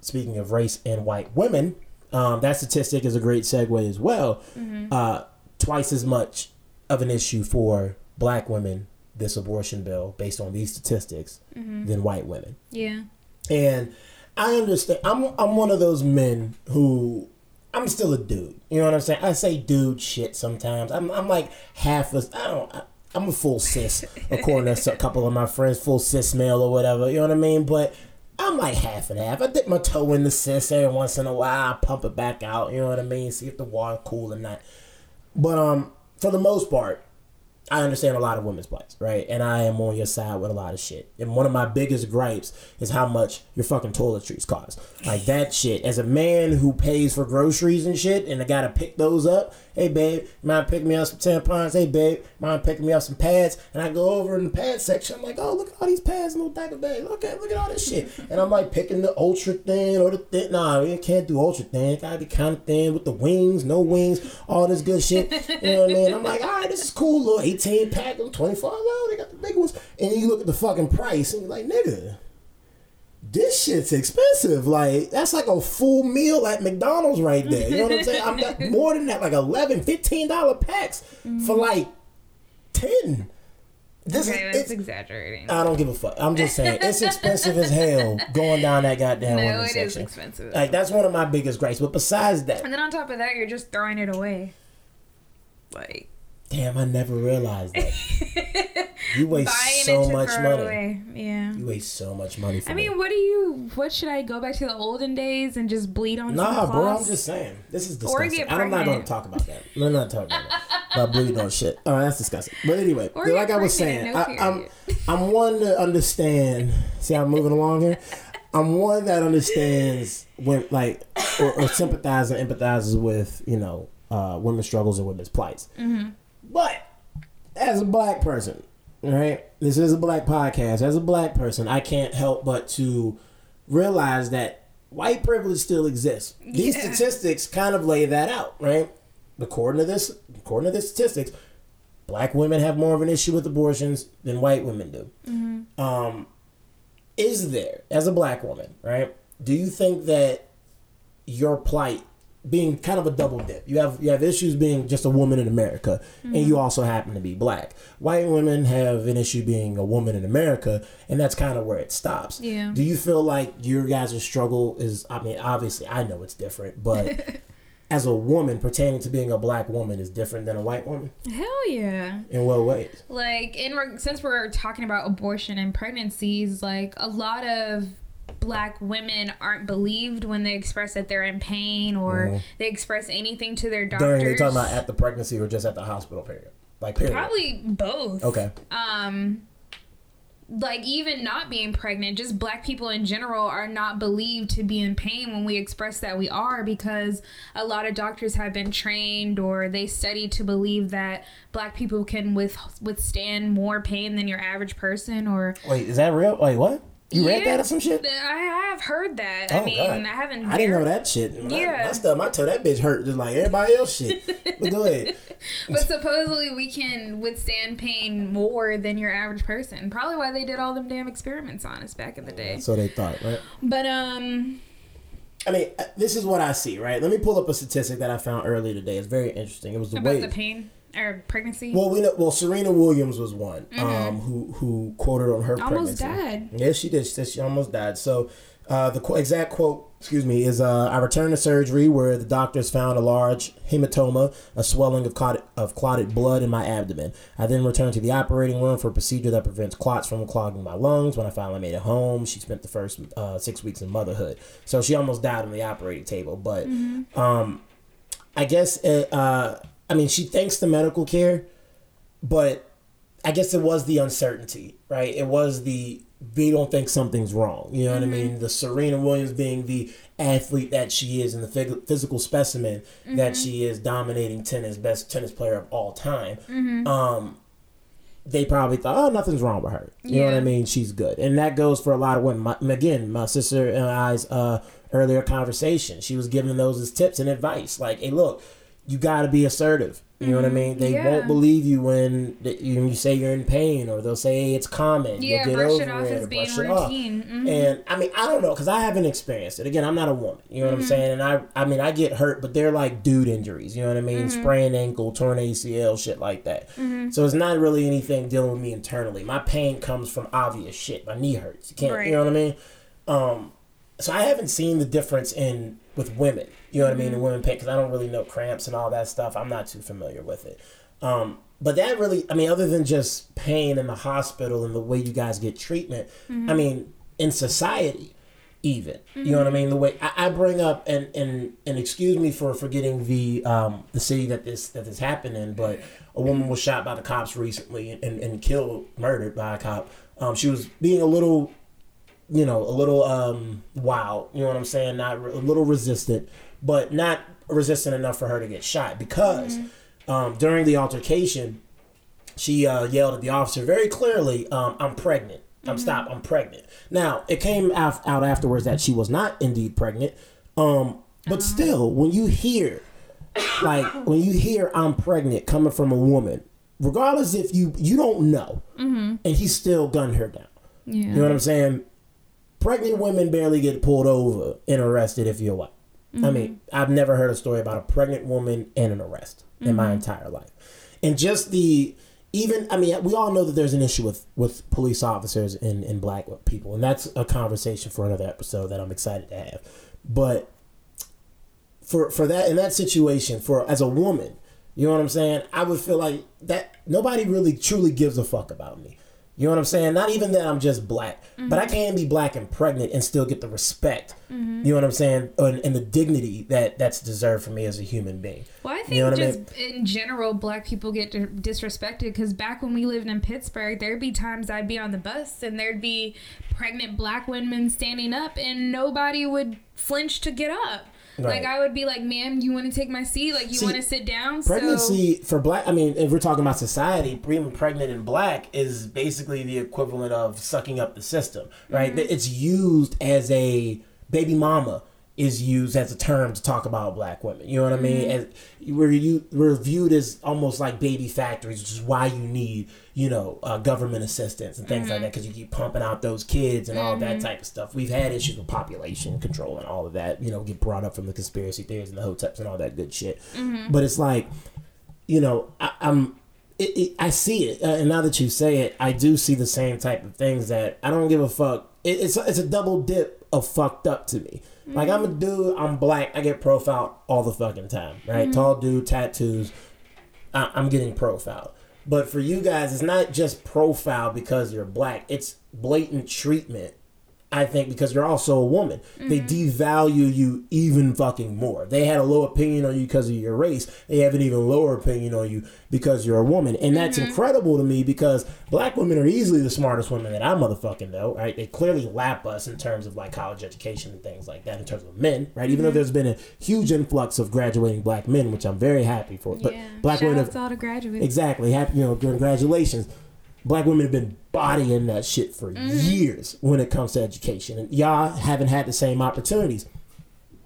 Speaking of race and white women, um, that statistic is a great segue as well. Uh, twice as much of an issue for black women, this abortion bill, based on these statistics, than white women. Yeah. And I understand. I'm I'm one of those men who I'm still a dude. You know what I'm saying? I say dude shit sometimes. I'm I'm like half a. I don't. I, I'm a full cis, according to a couple of my friends, full cis male or whatever. You know what I mean? But I'm like half and half. I dip my toe in the cis every once in a while. I pump it back out. You know what I mean? See if the water cool or not. But um, for the most part, I understand a lot of women's plights, right? And I am on your side with a lot of shit. And one of my biggest gripes is how much your fucking toiletries cost. Like that shit. As a man who pays for groceries and shit, and I gotta pick those up. Hey babe, mind picking me up some tampons? Hey babe, mind picking me up some pads? And I go over in the pad section. I'm like, oh look at all these pads, in little diaper bag. Look at look at all this shit. And I'm like picking the ultra thin or the thin. Nah, you can't do ultra thin. It gotta be kind of thin with the wings, no wings, all this good shit. You know what I mean? I'm like, all right, this is cool, little 18 pack, them 24. Oh, they got the big ones. And then you look at the fucking price and you're like, nigga, this shit's expensive. Like, that's like a full meal at McDonald's right there. You know what I'm saying? I'm got more than that, like 11 $15 packs for mm-hmm. like 10. This Okay, is exaggerating. I don't give a fuck. I'm just saying it's expensive as hell going down that goddamn no, it is expensive. Like that's one of my biggest gripes. But besides that, and then on top of that, you're just throwing it away. Like damn, I never realized that. You waste so much money. away. Yeah. You waste so much money for I me. mean, what do you? What should I go back to the olden days and just bleed on? Nah, bro, I'm just saying. This is disgusting. I'm not going to talk about that. I'm not talking about that. bleeding on shit. Oh, that's disgusting. But anyway, Or like I was saying, no I, I'm. I'm one to understand. See, I'm moving along here. I'm one that understands when, like, or, or sympathizes and empathizes with, you know, uh, women's struggles and women's plights. Mm-hmm. But as a black person, right? This is a black podcast. As a black person, I can't help but to realize that white privilege still exists. These Yeah. statistics kind of lay that out, right? According to this, according to the statistics, black women have more of an issue with abortions than white women do. Um, is there, as a black woman, right? Do you think that your plight being kind of a double dip. You have you have issues being just a woman in America, and you mm-hmm. also happen to be black. White women have an issue being a woman in America, and that's kind of where it stops. Yeah. Do you feel like your guys' struggle is? I mean, obviously, I know it's different, but as a woman pertaining to being a black woman is different than a white woman. Hell yeah. In what ways? like in since we're talking about abortion and pregnancies like a lot of black women aren't believed when they express that they're in pain or they express anything to their doctors During they talking about at the pregnancy or just at the hospital period? Like period. probably both Okay. um like even not being pregnant just black people in general are not believed to be in pain when we express that we are because a lot of doctors have been trained or they study to believe that black people can with, withstand more pain than your average person or Wait, is that real? Wait, what? You read Yeah, that or some shit? I have heard that. Oh, I mean, God. I haven't. I didn't know that shit. My- Yeah. My, stuff, my toe, that bitch hurt just like everybody else shit. But go ahead. But supposedly we can withstand pain more than your average person. Probably why they did all them damn experiments on us back in the day. So they thought, right? But um, I mean, uh, this is what I see, right? Let me pull up a statistic that I found earlier today. It's very interesting. It was the about way. the pain or pregnancy. Well, we know. Well, Serena Williams was one um, who who quoted on her Mm-hmm. Almost pregnancy. died. Yes, she did. She said she almost died. So uh, the qu- exact quote, excuse me, is uh, I returned to surgery where the doctors found a large hematoma, a swelling of clotted, of clotted blood in my abdomen. I then returned to the operating room for a procedure that prevents clots from clogging my lungs. When I finally made it home, she spent the first uh, six weeks in motherhood. So she almost died on the operating table. But um, I guess, uh, uh, I mean, she thanks the medical care, but I guess it was the uncertainty, right? It was the we don't think something's wrong. You know what I mean? The Serena Williams being the athlete that she is and the physical specimen that she is, dominating tennis, best tennis player of all time. Um, they probably thought, oh, nothing's wrong with her. You know what I mean? She's good, and that goes for a lot of women. My, again, my sister and I's uh, earlier conversation, she was giving those as tips and advice, like, hey, look, you got to be assertive. You know what I mean? They Yeah. won't believe you when you, you say you're in pain, or they'll say hey, it's common. yeah, You'll get brush over it off it, as being brush routine. Mhm. And I mean, I don't know because I haven't experienced it. Again, I'm not a woman. You know what I'm Mm-hmm. saying? And I, I mean, I get hurt, but they're like dude injuries. You know what I mean? Mm-hmm. Sprained ankle, torn ACL, shit like that. So it's not really anything dealing with me internally. My pain comes from obvious shit. My knee hurts. You can't. Right. You know what I mean? Um, so I haven't seen the difference in with women. You know what I mean? In women pain because I don't really know cramps and all that stuff. I'm not too familiar with it. Um, but that really, I mean, other than just pain in the hospital and the way you guys get treatment, I mean, in society, even you know what I mean. The way I, I bring up and and and excuse me for forgetting the um the city that this that this happened in, but a woman was shot by the cops recently and and, and killed, murdered by a cop. Um, she was being a little you know, a little um wild, you know what I'm saying? Not re- a little resistant, but not resistant enough for her to get shot because um, during the altercation, she uh, yelled at the officer very clearly, um, "I'm pregnant. I'm stop. I'm pregnant." Now it came out, out afterwards that she was not indeed pregnant, um, but still, when you hear like when you hear "I'm pregnant" coming from a woman, regardless if you you don't know, and he still gunned her down. yeah. You know what I'm saying? Pregnant women barely get pulled over and arrested if you're white. I mm-hmm. mean, I've never heard a story about a pregnant woman and an arrest in my mm-hmm. entire life. And just the even I mean, we all know that there's an issue with with police officers and, and black people, and that's a conversation for another episode that I'm excited to have. But for for that in that situation, for as a woman, you know what I'm saying? I would feel like that nobody really truly gives a fuck about me. You know what I'm saying? Not even that I'm just black, but I mm-hmm. can be black and pregnant and still get the respect. Mm-hmm. You know what I'm saying? And, and the dignity that that's deserved for me as a human being. Well, I think You know what I just in general, black people get disrespected because back when we lived in Pittsburgh, there'd be times I'd be on the bus and there'd be pregnant black women standing up and nobody would flinch to get up. Right. Like I would be like, "Ma'am, you want to take my seat? Like you want to sit down?" Pregnancy so. for black. I mean, if we're talking about society, being pregnant in black is basically the equivalent of sucking up the system, right? Mm-hmm. It's used as a baby mama is used as a term to talk about black women. You know what I mean? Mm-hmm. And we're you we're viewed as almost like baby factories, which is why you need you know uh, government assistance and things mm-hmm. like that because you keep pumping out those kids and all mm-hmm. that type of stuff. We've had issues with population control and all of that. You know, get brought up from the conspiracy theories and the hoteps and all that good shit. Mm-hmm. But it's like, you know, I, am it, it, I see it, uh, and now that you say it, I do see the same type of things that I don't give a fuck. It, it's it's a double dip of fucked up to me like I'm a dude, I'm black, I get profiled all the fucking time, right? Mm-hmm. Tall dude, tattoos, I- I'm getting profiled. But for you guys, it's not just profile because you're black. It's blatant treatment I think because you're also a woman, mm-hmm. they devalue you even fucking more. They had a low opinion on you because of your race. They have an even lower opinion on you because you're a woman, and that's mm-hmm. incredible to me because black women are easily the smartest women that I motherfucking know. Right? They clearly lap us in terms of like college education and things like that. In terms of men, right? Even mm-hmm. though there's been a huge influx of graduating black men, which I'm very happy for. But yeah. black Shout women have all to graduate. Exactly. Happy, you know, congratulations black women have been bodying that shit for mm-hmm. years when it comes to education, and y'all haven't had the same opportunities.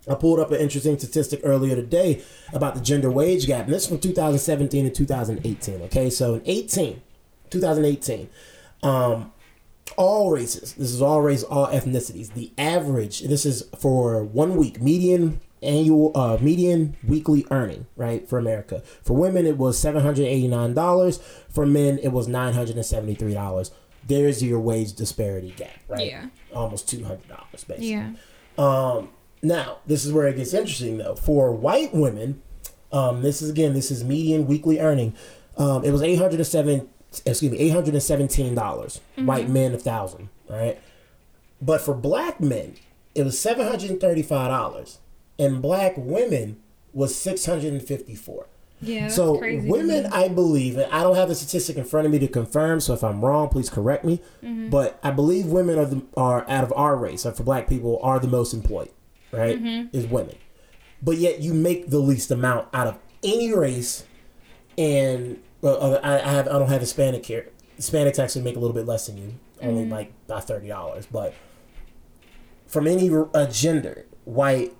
I pulled up an interesting statistic earlier today about the gender wage gap, and this is from 2017 to 2018. Okay, so in 18, 2018, um, all races, this is all race, all ethnicities. The average, this is for one week, median annual uh, median weekly earning, right, for America. For women, it was $789. For men, it was $973. There's your wage disparity gap, right? Yeah. Almost $200, basically. Yeah. Um, now, this is where it gets interesting, though. For white women, um, this is again, this is median weekly earning. Um, it was 807 excuse me, $817. mm-hmm. White men, a thousand, right? But for black men, it was $735 and black women was 654. Yeah, so women, I believe, and I don't have the statistic in front of me to confirm. So if I'm wrong, please correct me. Mm-hmm. But I believe women are the are out of our race, or for Black people, are the most employed. Right, mm-hmm. is women. But yet you make the least amount out of any race, and well, I, I have I don't have Hispanic here. Hispanics actually make a little bit less than you, only mm-hmm. like by thirty dollars. But from any uh, gender, white,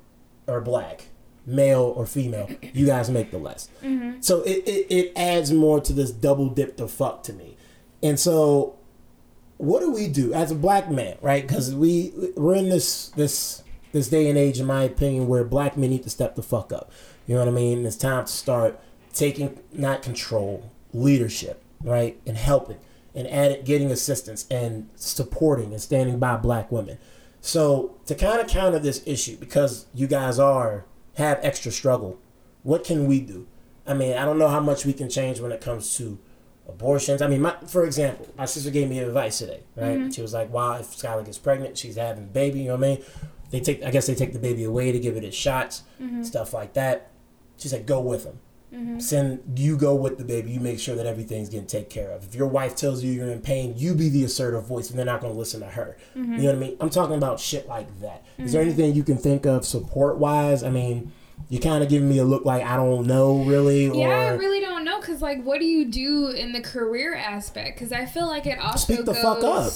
or black, male or female, you guys make the less. Mm-hmm. So it, it, it adds more to this double dip the fuck to me. And so what do we do as a black man, right? Because we we're in this this this day and age, in my opinion, where black men need to step the fuck up. You know what I mean? It's time to start taking not control, leadership, right, and helping and adding, getting assistance and supporting and standing by black women. So to kind of counter this issue, because you guys are have extra struggle, what can we do? I mean, I don't know how much we can change when it comes to abortions. I mean, my, for example, my sister gave me advice today, right? Mm-hmm. She was like, "Wow, if Skylar gets pregnant, she's having a baby. You know what I mean? They take, I guess they take the baby away to give it its shots, mm-hmm. stuff like that." She said, "Go with them." Mm-hmm. Send you go with the baby. You make sure that everything's getting taken care of. If your wife tells you you're in pain, you be the assertive voice, and they're not going to listen to her. Mm-hmm. You know what I mean? I'm talking about shit like that. Mm-hmm. Is there mm-hmm. anything you can think of support wise? I mean, you're kind of giving me a look like I don't know really. Or... Yeah, I really don't know because like, what do you do in the career aspect? Because I feel like it also speak the goes... fuck up.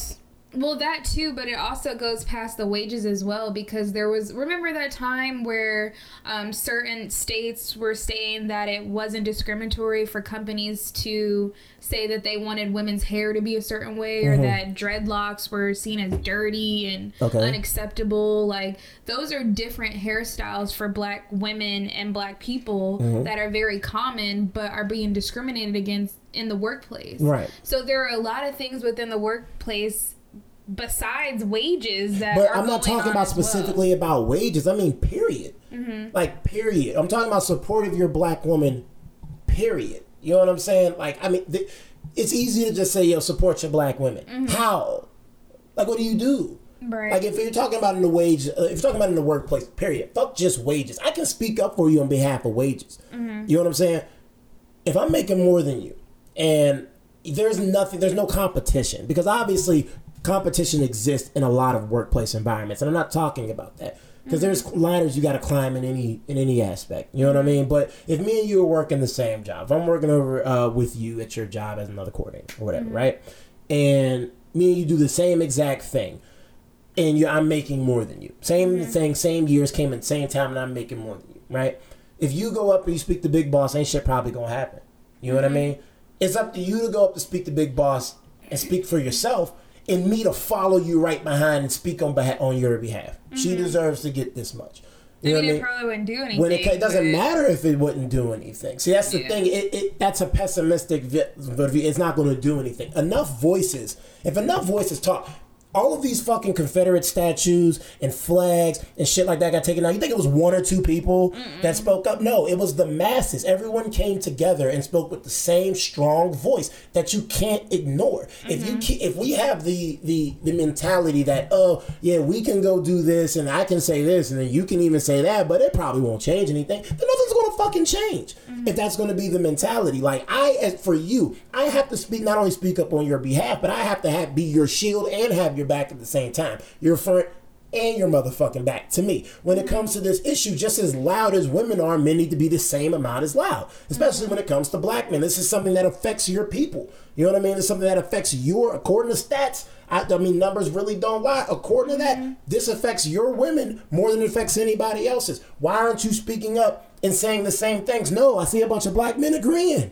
Well, that too, but it also goes past the wages as well because there was remember that time where um, certain states were saying that it wasn't discriminatory for companies to say that they wanted women's hair to be a certain way mm-hmm. or that dreadlocks were seen as dirty and okay. unacceptable. Like those are different hairstyles for black women and black people mm-hmm. that are very common but are being discriminated against in the workplace. Right. So there are a lot of things within the workplace besides wages that but i'm not talking about specifically well. about wages i mean period mm-hmm. like period i'm talking about support of your black woman period you know what i'm saying like i mean th- it's easy to just say yo support your black women mm-hmm. how like what do you do Right. Like if you're talking about in the wage, uh, if you're talking about in the workplace, period. Fuck just wages. I can speak up for you on behalf of wages. Mm-hmm. You know what I'm saying? If I'm making more than you, and there's nothing, there's no competition because obviously competition exists in a lot of workplace environments, and I'm not talking about that because there's mm-hmm. ladders you got to climb in any in any aspect. You know what I mean? But if me and you are working the same job, if I'm working over uh, with you at your job as another coordinator or whatever, mm-hmm. right? And me and you do the same exact thing, and you, I'm making more than you. Same mm-hmm. thing, same years came in same time, and I'm making more than you, right? If you go up and you speak to big boss, ain't shit probably gonna happen. You know what I mean? It's up to you to go up to speak to big boss and speak for yourself, and me to follow you right behind and speak on behalf on your behalf. She mm-hmm. deserves to get this much. You know I mean, it probably wouldn't do anything. when it, it doesn't but- matter if it wouldn't do anything. See, that's the Yeah. thing. It, it that's a pessimistic view. it's not going to do anything. Enough voices. If enough voices talk, all of these fucking Confederate statues and flags and shit like that got taken out. You think it was one or two people that spoke up? No, it was the masses. Everyone came together and spoke with the same strong voice that you can't ignore. If you mm-hmm. ke- if we have the the the mentality that oh yeah we can go do this and I can say this and then you can even say that, but it probably won't change anything. Then nothing's gonna fucking change if that's gonna be the mentality. Like I, as for you, I have to speak not only speak up on your behalf, but I have to have be your shield and have your back at the same time. Your front and your motherfucking back to me. When it comes to this issue, just as loud as women are, men need to be the same amount as loud. Especially when it comes to black men. This is something that affects your people. You know what I mean? It's something that affects your, according to stats. I, I mean, numbers really don't lie. According to that, this affects your women more than it affects anybody else's. Why aren't you speaking up and saying the same things? No, I see a bunch of black men agreeing.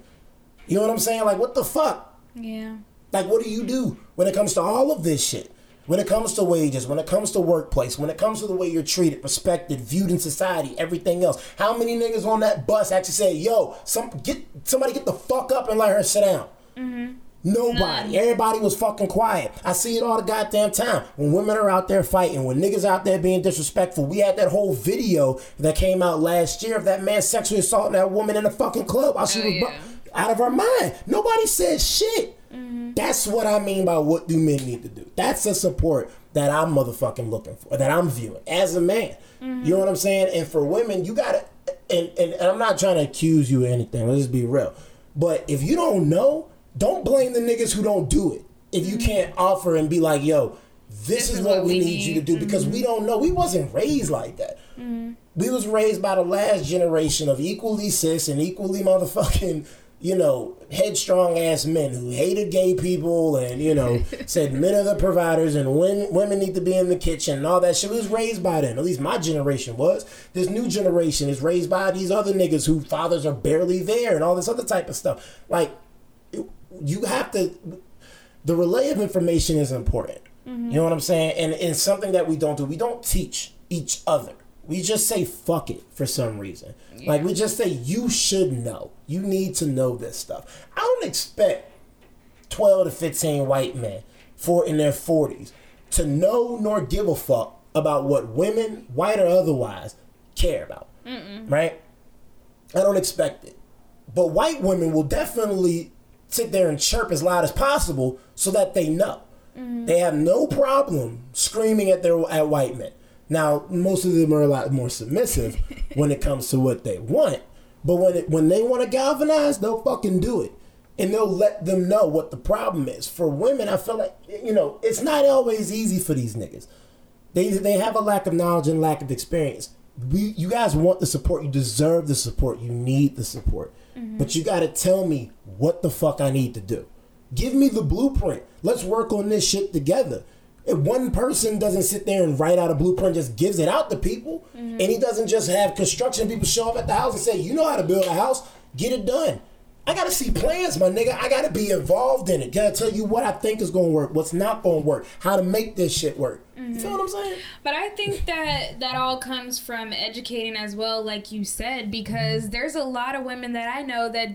You know what I'm saying? Like, what the fuck? Yeah. Like, what do you do when it comes to all of this shit? When it comes to wages, when it comes to workplace, when it comes to the way you're treated, respected, viewed in society, everything else. How many niggas on that bus actually say, "Yo, some get somebody get the fuck up and let her sit down"? Mm-hmm. Nobody. Everybody was fucking quiet. I see it all the goddamn time. When women are out there fighting, when niggas out there being disrespectful. We had that whole video that came out last year of that man sexually assaulting that woman in a fucking club while she Oh, was bu- yeah. out of her mind. Nobody said shit. Mm-hmm. That's what I mean by what do men need to do. That's the support that I'm motherfucking looking for, that I'm viewing as a man. Mm-hmm. You know what I'm saying? And for women, you gotta, and, and, and I'm not trying to accuse you of anything, let's just be real. But if you don't know, don't blame the niggas who don't do it. If you mm-hmm. can't offer and be like, yo, this, is, what, we need, you to do because we mm-hmm. don't know. We wasn't raised like that. Mm-hmm. We was raised by the last generation of equally cis and equally motherfucking, you know, headstrong ass men who hated gay people and, you know, said men are the providers and when, women need to be in the kitchen and all that shit. We was raised by them. At least my generation was. This new generation is raised by these other niggas whose fathers are barely there and all this other type of stuff. Like, you have to the relay of information is important. Mm-hmm. You know what I'm saying? And it's something that we don't do. We don't teach each other. We just say fuck it for some reason. Like we just say you should know. You need to know this stuff. I don't expect 12 to 15 white men for in their 40s to know nor give a fuck about what women, white or otherwise, care about. Right? I don't expect it. But white women will definitely sit there and chirp as loud as possible so that they know. Mm-hmm. They have no problem screaming at their at white men. Now, most of them are a lot more submissive when it comes to what they want, but when it, when they want to galvanize, they'll fucking do it. And they'll let them know what the problem is. For women, I feel like you know, it's not always easy for these niggas. They they have a lack of knowledge and lack of experience. We you guys want the support, you deserve the support, you need the support. Mm-hmm. But you gotta tell me what the fuck I need to do. Give me the blueprint. Let's work on this shit together. If one person doesn't sit there and write out a blueprint, just gives it out to people, mm-hmm. and he doesn't just have construction people show up at the house and say, "You know how to build a house, get it done." I gotta see plans, my nigga. I gotta be involved in it. Gotta tell you what I think is gonna work, what's not gonna work, how to make this shit work. You feel mm-hmm. what I'm saying? But I think that that all comes from educating as well, like you said, because there's a lot of women that I know that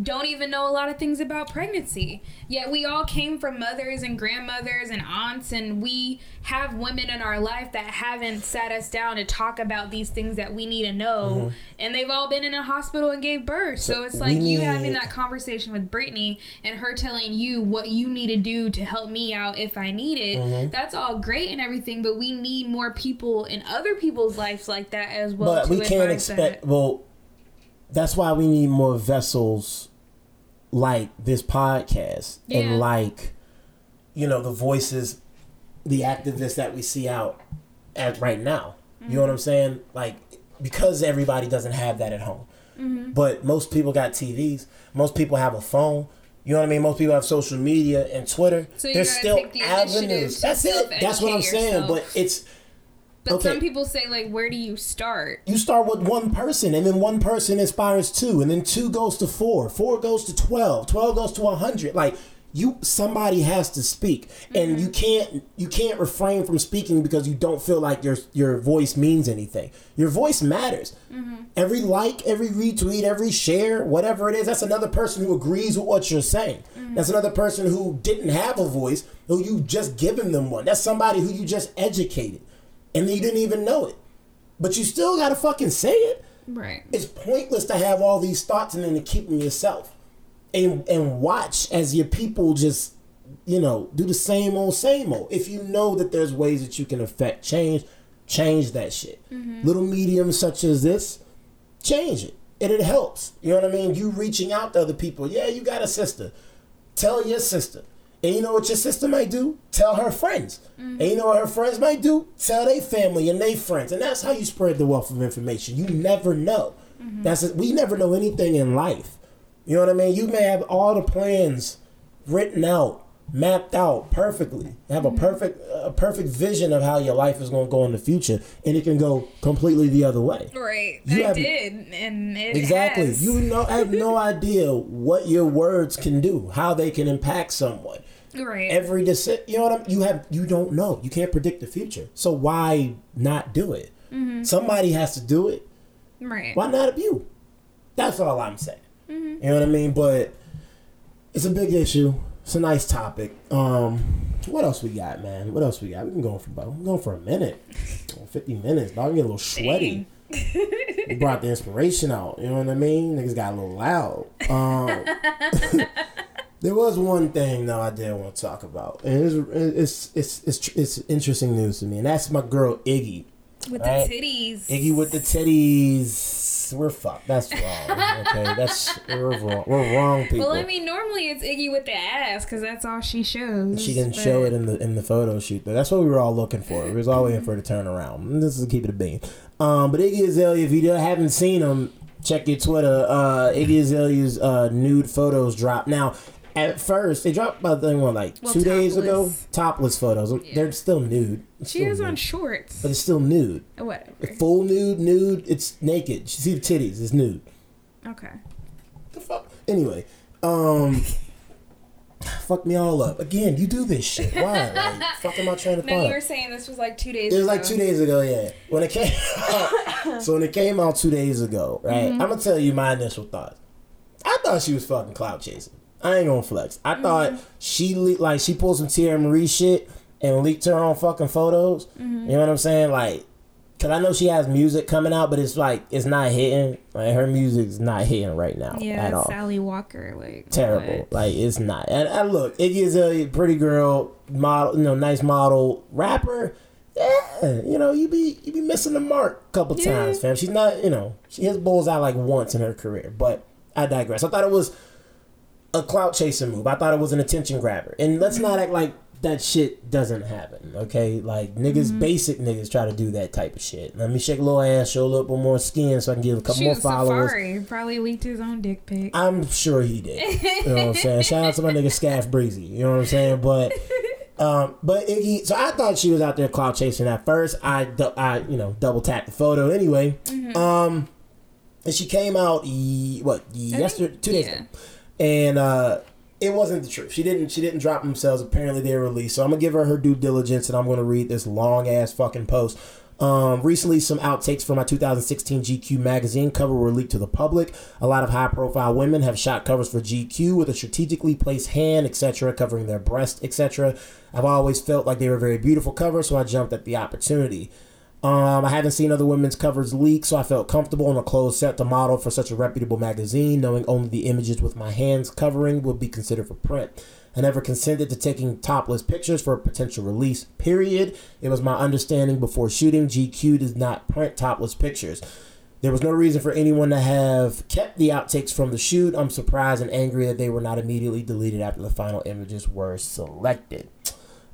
don't even know a lot of things about pregnancy. Yet we all came from mothers and grandmothers and aunts, and we have women in our life that haven't sat us down to talk about these things that we need to know. And they've all been in a hospital and gave birth. So, it's like you having that conversation with Brittany and her telling you what you need to do to help me out if I need it. Mm-hmm. That's all great and everything, but we need more people in other people's lives like that as well. but we can't expect. That. Well, that's why we need more vessels like this podcast Yeah. and like you know the voices the activists that we see out at right now you know mm-hmm. what i'm saying like because everybody doesn't have that at home mm-hmm. but most people got tvs most people have a phone you know what I mean? Most people have social media and Twitter. So you still take the initiative avenues. That's it. That's what I'm saying. yourself. But it's But Okay. some people say like, where do you start? you start with one person and then one person inspires two and then two goes to four four goes to 12 12 goes to 100 like you somebody has to speak and you mm-hmm. can't you can't refrain from speaking because you don't feel like your your voice means anything. Your voice matters. Mm-hmm. Every like every retweet every share whatever it is that's another person who agrees with what you're saying. Mm-hmm. That's another person who didn't have a voice who you just given them one. That's somebody who you just educated and you didn't even know it but you still gotta fucking say it. Right. It's pointless to have all these thoughts and then to keep them yourself, and and watch as your people just you know do the same old same old. If you know that there's ways that you can affect change, change that shit. Mm-hmm. Little mediums such as this, change it, and it helps. You know what I mean? You reaching out to other people. Yeah, you got a sister. Tell your sister. And you know what your sister might do? Tell her friends. And you know what her friends might do? Tell their family and their friends. And that's how you spread the wealth of information. You never know. Mm-hmm. That's it. We never know anything in life. You know what I mean? You may have all the plans written out, mapped out perfectly. Have a mm-hmm. perfect a perfect vision of how your life is going to go in the future, and it can go completely the other way. Right. You I have- did, and it Exactly. has. You know have no idea what your words can do, how they can impact someone. Right. Every decision, you know what I'm. You have you don't know. You can't predict the future. So why not do it? Somebody has to do it. right. Why not you? That's all I'm saying. You know what I mean? But it's a big issue. It's a nice topic. Um, what else we got, man? What else we got? We've been going for about going for a minute, fifty minutes. Dog, I'm getting a little sweaty. we brought the inspiration out. You know what I mean? Niggas got a little loud. Um, there was one thing though I did want to talk about, and it's it's it's it's, it's interesting news to me, and that's my girl Iggy. With Right. the titties. Iggy with the titties. We're fucked. That's wrong. Okay, that's we're wrong. We're wrong people. Well, I mean, normally it's Iggy with the ass because that's all she shows. she didn't but- show it in the in the photo shoot. Though. That's what we were all looking for. We was all waiting for her to turn around. This is keep it a bean. Um, but Iggy Azalea, if you haven't seen him, check your Twitter. Uh, Iggy Azalea's uh, nude photos dropped. Now, at first, they dropped about thing what like Well, two days ago. topless. Topless photos. They're still nude. It's She still is on shorts. but it's still nude. Whatever. Full nude, nude. It's naked. You see the titties. It's nude. Okay. The fuck? Anyway, um, fuck me all up. Again, you do this shit. Why? Like, fucking my train of No, you were saying this was like two days It was ago. like two days ago, yeah. When it came out, so when it came out two days ago, right? Mm-hmm. I'm gonna tell you my initial thoughts. I thought she was fucking clout chasing. I ain't gonna flex. I thought Mm-hmm. she le- like she pulled some Teairra Mari shit and leaked her own fucking photos. Mm-hmm. You know what I'm saying? Like, cause I know she has music coming out, but it's like it's not hitting. Like her music's not hitting right now Yeah, at all Sally Walker, like terrible. what? Like it's not. And, and look, Iggy is a pretty girl, model, you know, nice model, rapper. Yeah, you know, you be you be missing the mark a couple Yeah. times, fam. She's not, you know, she hits bulls out like once in her career. But I digress. I thought it was a clout chasing move. I thought it was an attention grabber. And let's not act like that shit doesn't happen. Okay, like niggas, Mm-hmm. basic niggas try to do that type of shit. Let me shake a little ass, show a little bit more skin, so I can get a couple more followers. Safaree probably leaked his own dick pic. I'm sure he did. You know what I'm saying? Shout out to my nigga Scaff Beezy. You know what I'm saying? But um, but Iggy, so I thought she was out there clout chasing at first. I I you know double tapped the photo anyway. Um, and she came out what yesterday, two days yeah. ago, and uh, it wasn't the truth. She didn't she didn't drop themselves. Apparently they're released. So I'm gonna give her her due diligence, and I'm gonna read this long ass fucking post. Um, recently, some outtakes from my 2016 GQ magazine cover were leaked to the public. A lot of high-profile women have shot covers for GQ with a strategically placed hand, etc., covering their breast, etc. I've always felt like they were very beautiful covers, so I jumped at the opportunity. Um, I haven't seen other women's covers leak, so I felt comfortable in a closed set to model for such a reputable magazine, knowing only the images with my hands covering would be considered for print. I never consented to taking topless pictures for a potential release, period. It was my understanding before shooting GQ does not print topless pictures. There was no reason for anyone to have kept the outtakes from the shoot. I'm surprised and angry that they were not immediately deleted after the final images were selected.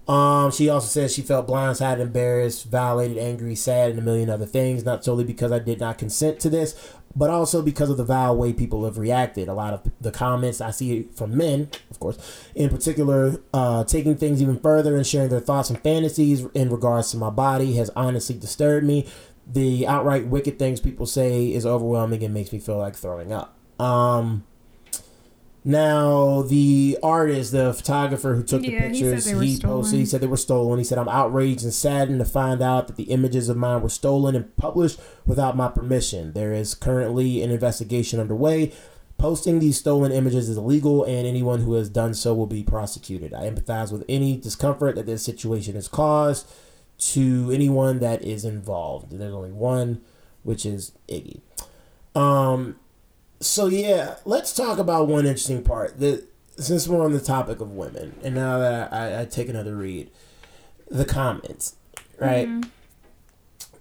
Um, she also says she felt blindsided, embarrassed, violated, angry, sad, and a million other things. Not solely because I did not consent to this, but also because of the vile way people have reacted. A lot of the comments I see from men, of course, in particular, uh, taking things even further and sharing their thoughts and fantasies in regards to my body has honestly disturbed me. The outright wicked things people say is overwhelming and makes me feel like throwing up. Um, now, the artist, the photographer who took the Yeah, he said pictures, they were he, posted, he said they were stolen. He said, I'm outraged and saddened to find out that the images of mine were stolen and published without my permission. There is currently an investigation underway. Posting these stolen images is illegal, and anyone who has done so will be prosecuted. I empathize with any discomfort that this situation has caused to anyone that is involved. There's only one, which is Iggy. Um, so yeah, let's talk about one interesting part. That since we're on the topic of women, and now that I, I take another read, the comments, right? Mm-hmm.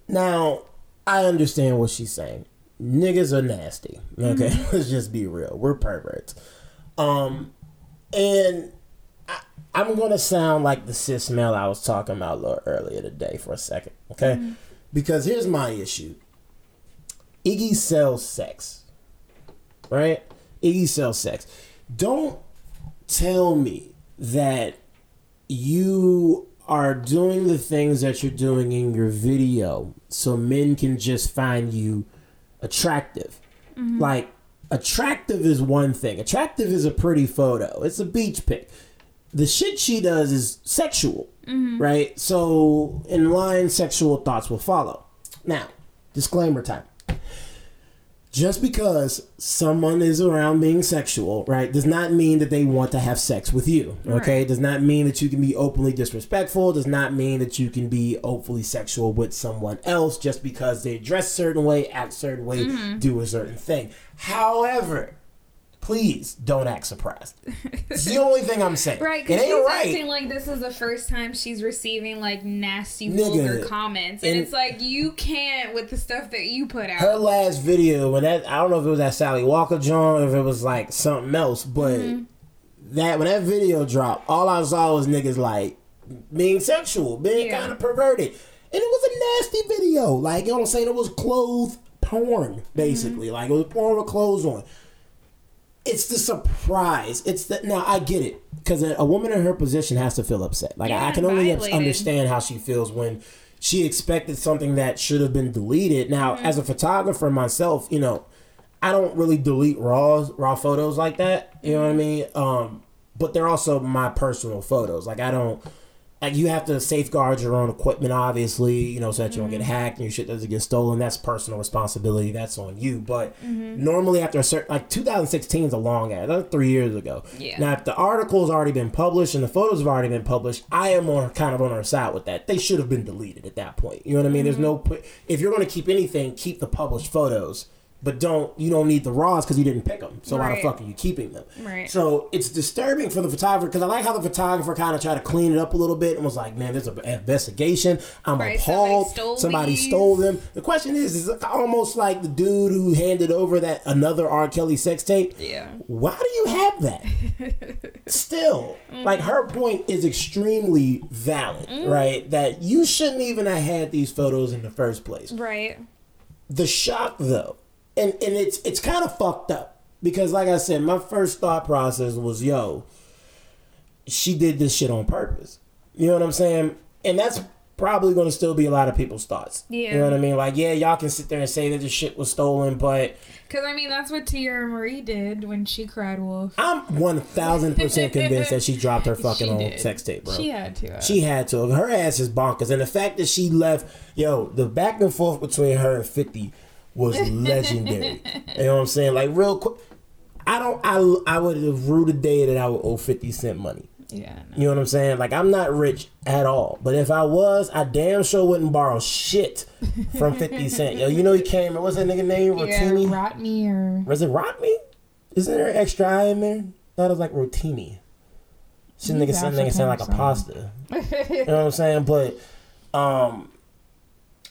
Now, I understand what she's saying. Niggas are nasty. Okay, mm-hmm. let's just be real. We're perverts. Um, and I, I'm gonna sound like the cis male I was talking about a little earlier today for a second. Okay, mm-hmm. because here's my issue. Iggy sells sex right? Iggy sells sex. Don't tell me that you are doing the things that you're doing in your video so men can just find you attractive. Mm-hmm. Like, attractive is one thing. Attractive is a pretty photo. It's a beach pic. The shit she does is sexual, mm-hmm. right? So, in line, sexual thoughts will follow. Now, disclaimer time just because someone is around being sexual, right, does not mean that they want to have sex with you. Okay, Right. does not mean that you can be openly disrespectful. Does not mean that you can be openly sexual with someone else just because they dress a certain way, act a certain way, Mm-hmm. do a certain thing. However, please don't act surprised. it's the only thing I'm saying. Right, it because she's ain't right. acting like this is the first time she's receiving like nasty, Nigga, vulgar comments, and, and- it's like you can't with the stuff that you put out. her last video when that I don't know if it was that Sally Walker John or if it was like something else, but mm-hmm. that when that video dropped, all I saw was niggas like being sexual, being Yeah. kind of perverted, and it was a nasty video. Like you know what I'm saying? It was clothes porn basically. Mm-hmm. Like it was porn with clothes on. It's the surprise. It's the now I get it because a, a woman in her position has to feel upset. Like I, I can only violated. understand how she feels when she expected something that should have been deleted. Now, Mm-hmm. as a photographer myself, you know, I don't really delete raw raw photos like that. You know what I Mm-hmm. mean? Um, but they're also my personal photos. Like I don't. Like you have to safeguard your own equipment, obviously, you know, so that you don't get Mm-hmm. hacked and your shit doesn't get stolen. That's personal responsibility. That's on you. But Mm-hmm. normally, after a certain, like 2016 is a long ad. That's three years ago. Yeah. Now, if the article's already been published and the photos have already been published, I am on kind of on our side with that. They should have been deleted at that point. You know what I mean? There's no. If you're going to keep anything, keep the published photos. But don't you don't need the raws because you didn't pick them. So why the fuck are you keeping them? Right. So it's disturbing for the photographer because I like how the photographer kind of tried to clean it up a little bit and was like, "Man, there's an investigation. I'm Right, appalled. somebody stole Somebody these." stole them." The question is, is it almost like the dude who handed over that another R. Kelly sex tape. Yeah. Why do you have that? Still, like her point is extremely valid, mm. right? That you shouldn't even have had these photos in the first place Right. the shock though and and it's it's kind of fucked up because like i said my first thought process was yo she did this shit on purpose you know what i'm saying and that's probably going to still be a lot of people's thoughts Yeah. you know what i mean like yeah y'all can sit there and say that the shit was stolen but Because I mean, that's what Teairra Mari did when she cried wolf. i'm 1000% convinced that she dropped her fucking old sex tape bro She had to. uh, She had to. Her ass is bonkers. And the fact that she left, yo, the back and forth between her and 50 was legendary. you know what I'm saying? Like, real quick. I don't, I, I would have ruled a day that I would owe 50 cent money. yeah. You know what I'm saying? Like, I'm not rich at all. But if I was, I damn sure wouldn't borrow shit from 50 Cent. Yo, you know he came, what's that nigga name? Yeah, Rotini? rot me or Was it Rodney? Isn't there extra I in there? thought it was like Rotini. Shit nigga, some nigga sound like a pasta. you know what I'm saying? But um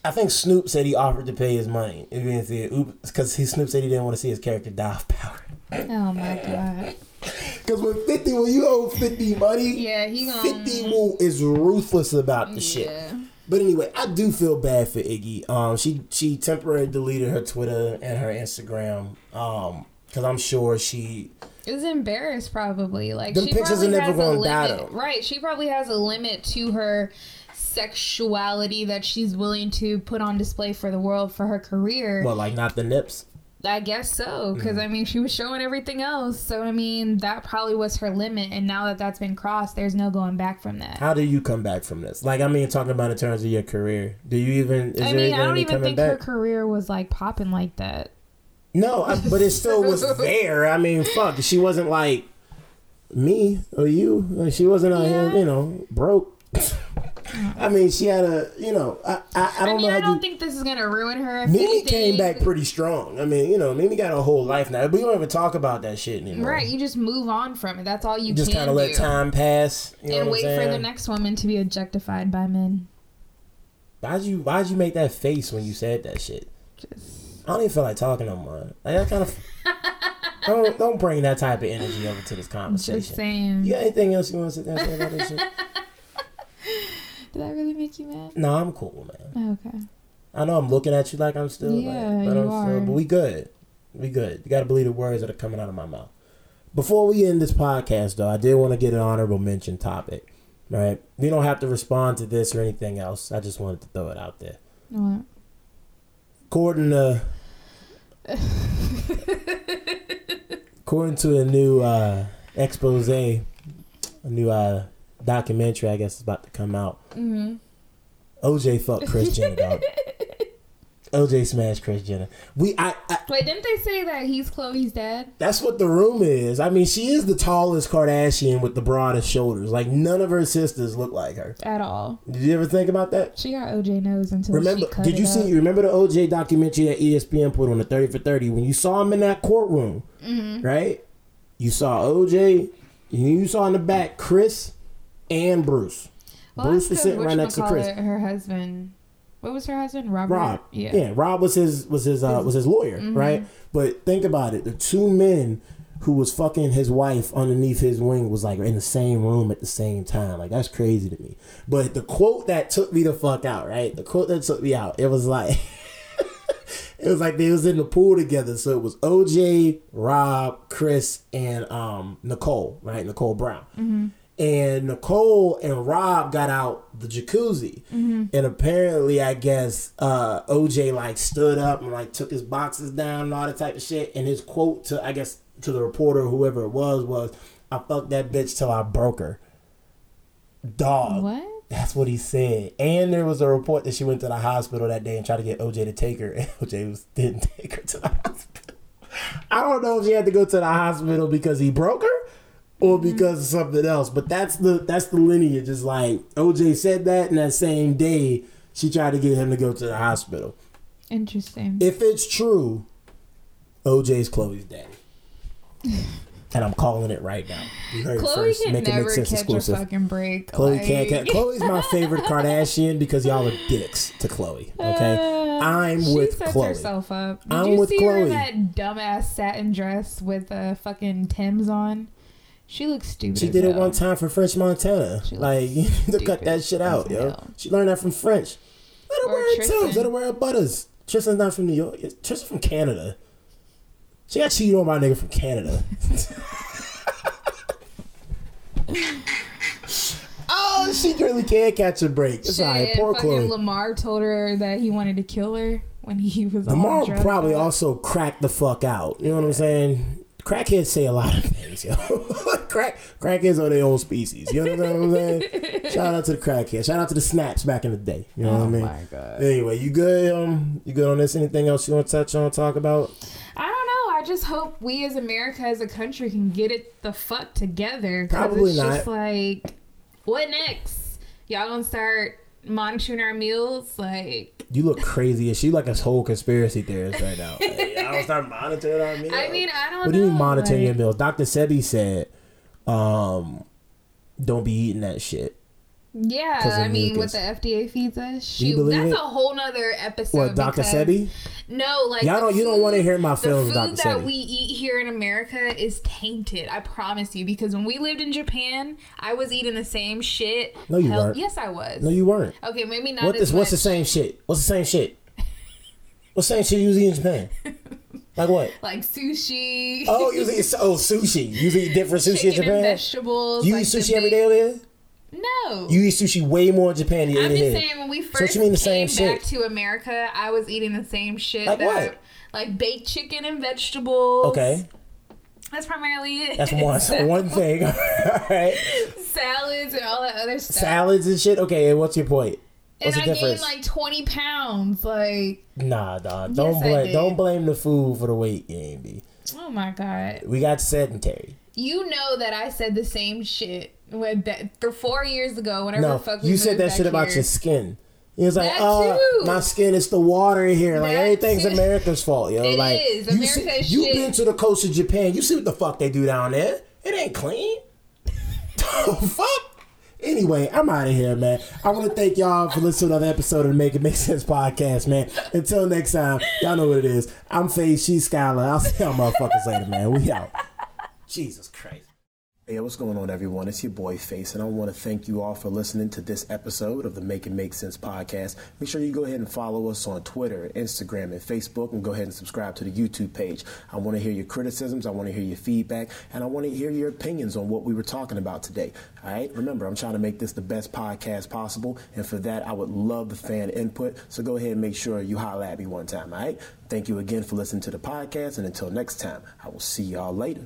I think Snoop said he offered to pay his money if he didn't see it, because he Snoop said he didn't want to see his character die of power. Oh my god. Because with fifty, when you owe fifty money, Yeah, he gonna. fifty will is ruthless about the shit. But anyway, I do feel bad for Iggy. Um, she she temporarily deleted her Twitter and her Instagram. Um, because I'm sure she is embarrassed probably. Like she pictures are never gonna die, Right. She probably has a limit to her sexuality that she's willing to put on display for the world for her career. well, like not the nips. I guess so, because Mm-hmm. I mean, she was showing everything else. So I mean, that probably was her limit, and now that that's been crossed, there's no going back from that. How do you come back from this? Like, I mean, talking about in terms of your career, do you even? Is I mean, I don't even think her career was like popping like that. No, I, but it still was there. I mean, fuck, she wasn't like me or you. Like, She wasn't out here, you know, broke. I mean, she had a, you know, I, I, I I, don't mean, know I don't you. think this is gonna ruin her. If Mimi anything- came back pretty strong. I mean, you know, Mimi got a whole life now. We don't even talk about that shit anymore. Right, you just move on from it. That's all you Just kind of let time pass. You know and wait for the next woman to be objectified by men. Why'd you Why'd you make that face when you said that shit? Just I don't even feel like talking no more. Like that kind of. don't don't bring that type of energy over to this conversation. just saying. You got anything else you want to sit and say about this shit? Did that really make you mad? No, I'm cool, man. Oh, okay. I know I'm looking at you like I'm still. Yeah, like, but you I'm are. Still, but we good. We good. You got to believe the words that are coming out of my mouth. Before we end this podcast, though, I did want to get an honorable mention topic. Right? We don't have to respond to this or anything else. I just wanted to throw it out there. What? According to according to a new uh, expose, a new uh, documentary, I guess is about to come out. Mm-hmm. OJ fucked Kris Jenner, dog. OJ smashed Kris Jenner. We, I, I, Wait, didn't they say that he's Khloé's dad? that's what the room is. I mean, she is the tallest Kardashian with the broadest shoulders. Like none of her sisters look like her. At all. Did you ever think about that? She got OJ nose until Remember? she cut Did you see? up. You remember the OJ documentary that ESPN put on the Thirty for Thirty? When you saw him in that courtroom, Mm-hmm. right? You saw OJ. You saw in the back Kris and Bruce. Well, Bruce was sitting right next to Kris. Her husband. What was her husband? Robert. Rob. Yeah. Yeah. Rob was his was his uh, was his lawyer, Mm-hmm. right? But think about it. The two men who was fucking his wife underneath his wing was like in the same room at the same time. Like that's crazy to me. But the quote that took me the fuck out, right? The quote that took me out, it was like it was like they was in the pool together. So it was OJ, Rob, Kris, and um Nicole, right? Nicole Brown. And Nicole and Rob got out the jacuzzi. And apparently, I guess uh, OJ like stood up and like took his boxes down and all that type of shit. And his quote to, I guess, to the reporter, whoever it was, was, I fucked that bitch till I broke her. Dog. What? That's what he said. And there was a report that she went to the hospital that day and tried to get OJ to take her, and OJ was, didn't take her to the hospital. I don't know if she had to go to the hospital because he broke her or because of something else. But that's the that's the lineage. It's like OJ said that, and that same day she tried to get him to go to the hospital. Interesting. If it's true, OJ's Khloé's daddy. And I'm calling it right now. Khloé first. can Make never catch exclusive. a fucking break. Khloé like- can't catch. Khloé's my favorite Kardashian because y'all are dicks to Khloé. Okay, Uh, I'm with sets Khloé. herself up. Did I'm you with see her in that dumbass satin dress with a fucking Tim's on? She looks stupid. She did it one time for French Montana. Like you need to cut that shit out, yo. hell. She learned that from French. Let her Or wear. Tristan. Let her wear her butters. Tristan's not from New York. Tristan's from Canada. She got cheated on by a nigga from Canada. oh, she really can't catch a break. It's Shit, alright. Poor Khloé. Lamar told her that he wanted to kill her when he was all Lamar probably also cracked the fuck out. You know what I'm saying? Crackheads say a lot of things, yo. Crack crackheads are their own species. You know what I'm saying? Shout out to the crackheads. Shout out to the snaps back in the day. You know Oh what I mean? my god. Anyway, you good? Um, you good on this? Anything else you want to touch on? Talk about? I don't know. I just hope we as America, as a country, can get it the fuck together. 'cause Probably it's just not. like, what next? Y'all gonna start monitoring our meals? Like, You look crazy as she like a whole conspiracy theorist right now. Like, I don't start monitoring our meals. I mean, I don't. what do you mean monitoring like- your meals? Dr. Sebi said, um, don't be eating that shit. Yeah, I mean, mucus. what the FDA feeds us, Do you shoot, believe that's it? a whole nother episode. What, Dr. Sebi? No, like Y'all don't- you don't wanna hear my the feelings, food Dr. that Sebi. we eat here in America is tainted. I promise you, because when we lived in Japan, I was eating the same shit. No, you Hell- weren't. Yes, I was. No, you weren't. Okay, maybe not. What as is what's the same shit? What's the same shit? What's the same shit you was eating in Japan? Like what? Like sushi. Oh, you was eating oh sushi. You was eating different sushi in chicken and Japan. vegetables. You like eat the sushi every day big- over there. No. You eat sushi way more in Japan than you I'm eat just here. saying when we what first you mean the came same back shit? to America, I was eating the same shit. Like that, what? Like baked chicken and vegetables. Okay, That's primarily it. that's one one thing. All right, Salads and all that other stuff. salads and shit. Okay, and what's your point? And What's I the difference? gained like 20 pounds. Like, nah, dog. Don't Yes, blame don't blame the food for the weight gain, B. oh my God. We got sedentary. You know that I said the same shit when that, four years ago, whenever No, the fuck we you said that shit about your skin. It was like, That oh, too. my skin is the water in here. Like That everything's too. America's fault, yo. It like is. you see, you been to the coast of Japan. You see what the fuck they do down there? It ain't clean. the fuck. Anyway, I'm out of here, man. I want to thank y'all for listening to another episode of the Make It Make Sense podcast, man. Until next time, y'all know what it is. I'm Faye, she's Skylar. I'll see y'all motherfuckers later, man. We out. Jesus Christ. Hey, what's going on, everyone? It's your boy Face, and I want to thank you all for listening to this episode of the Make It Make Sense podcast. Make sure you go ahead and follow us on Twitter, Instagram, and Facebook, and go ahead and subscribe to the YouTube page. I want to hear your criticisms, I want to hear your feedback, and I want to hear your opinions on what we were talking about today. All right? Remember, I'm trying to make this the best podcast possible, and for that, I would love the fan input. So go ahead and make sure you holler at me one time. All right? Thank you again for listening to the podcast, and until next time, I will see y'all later.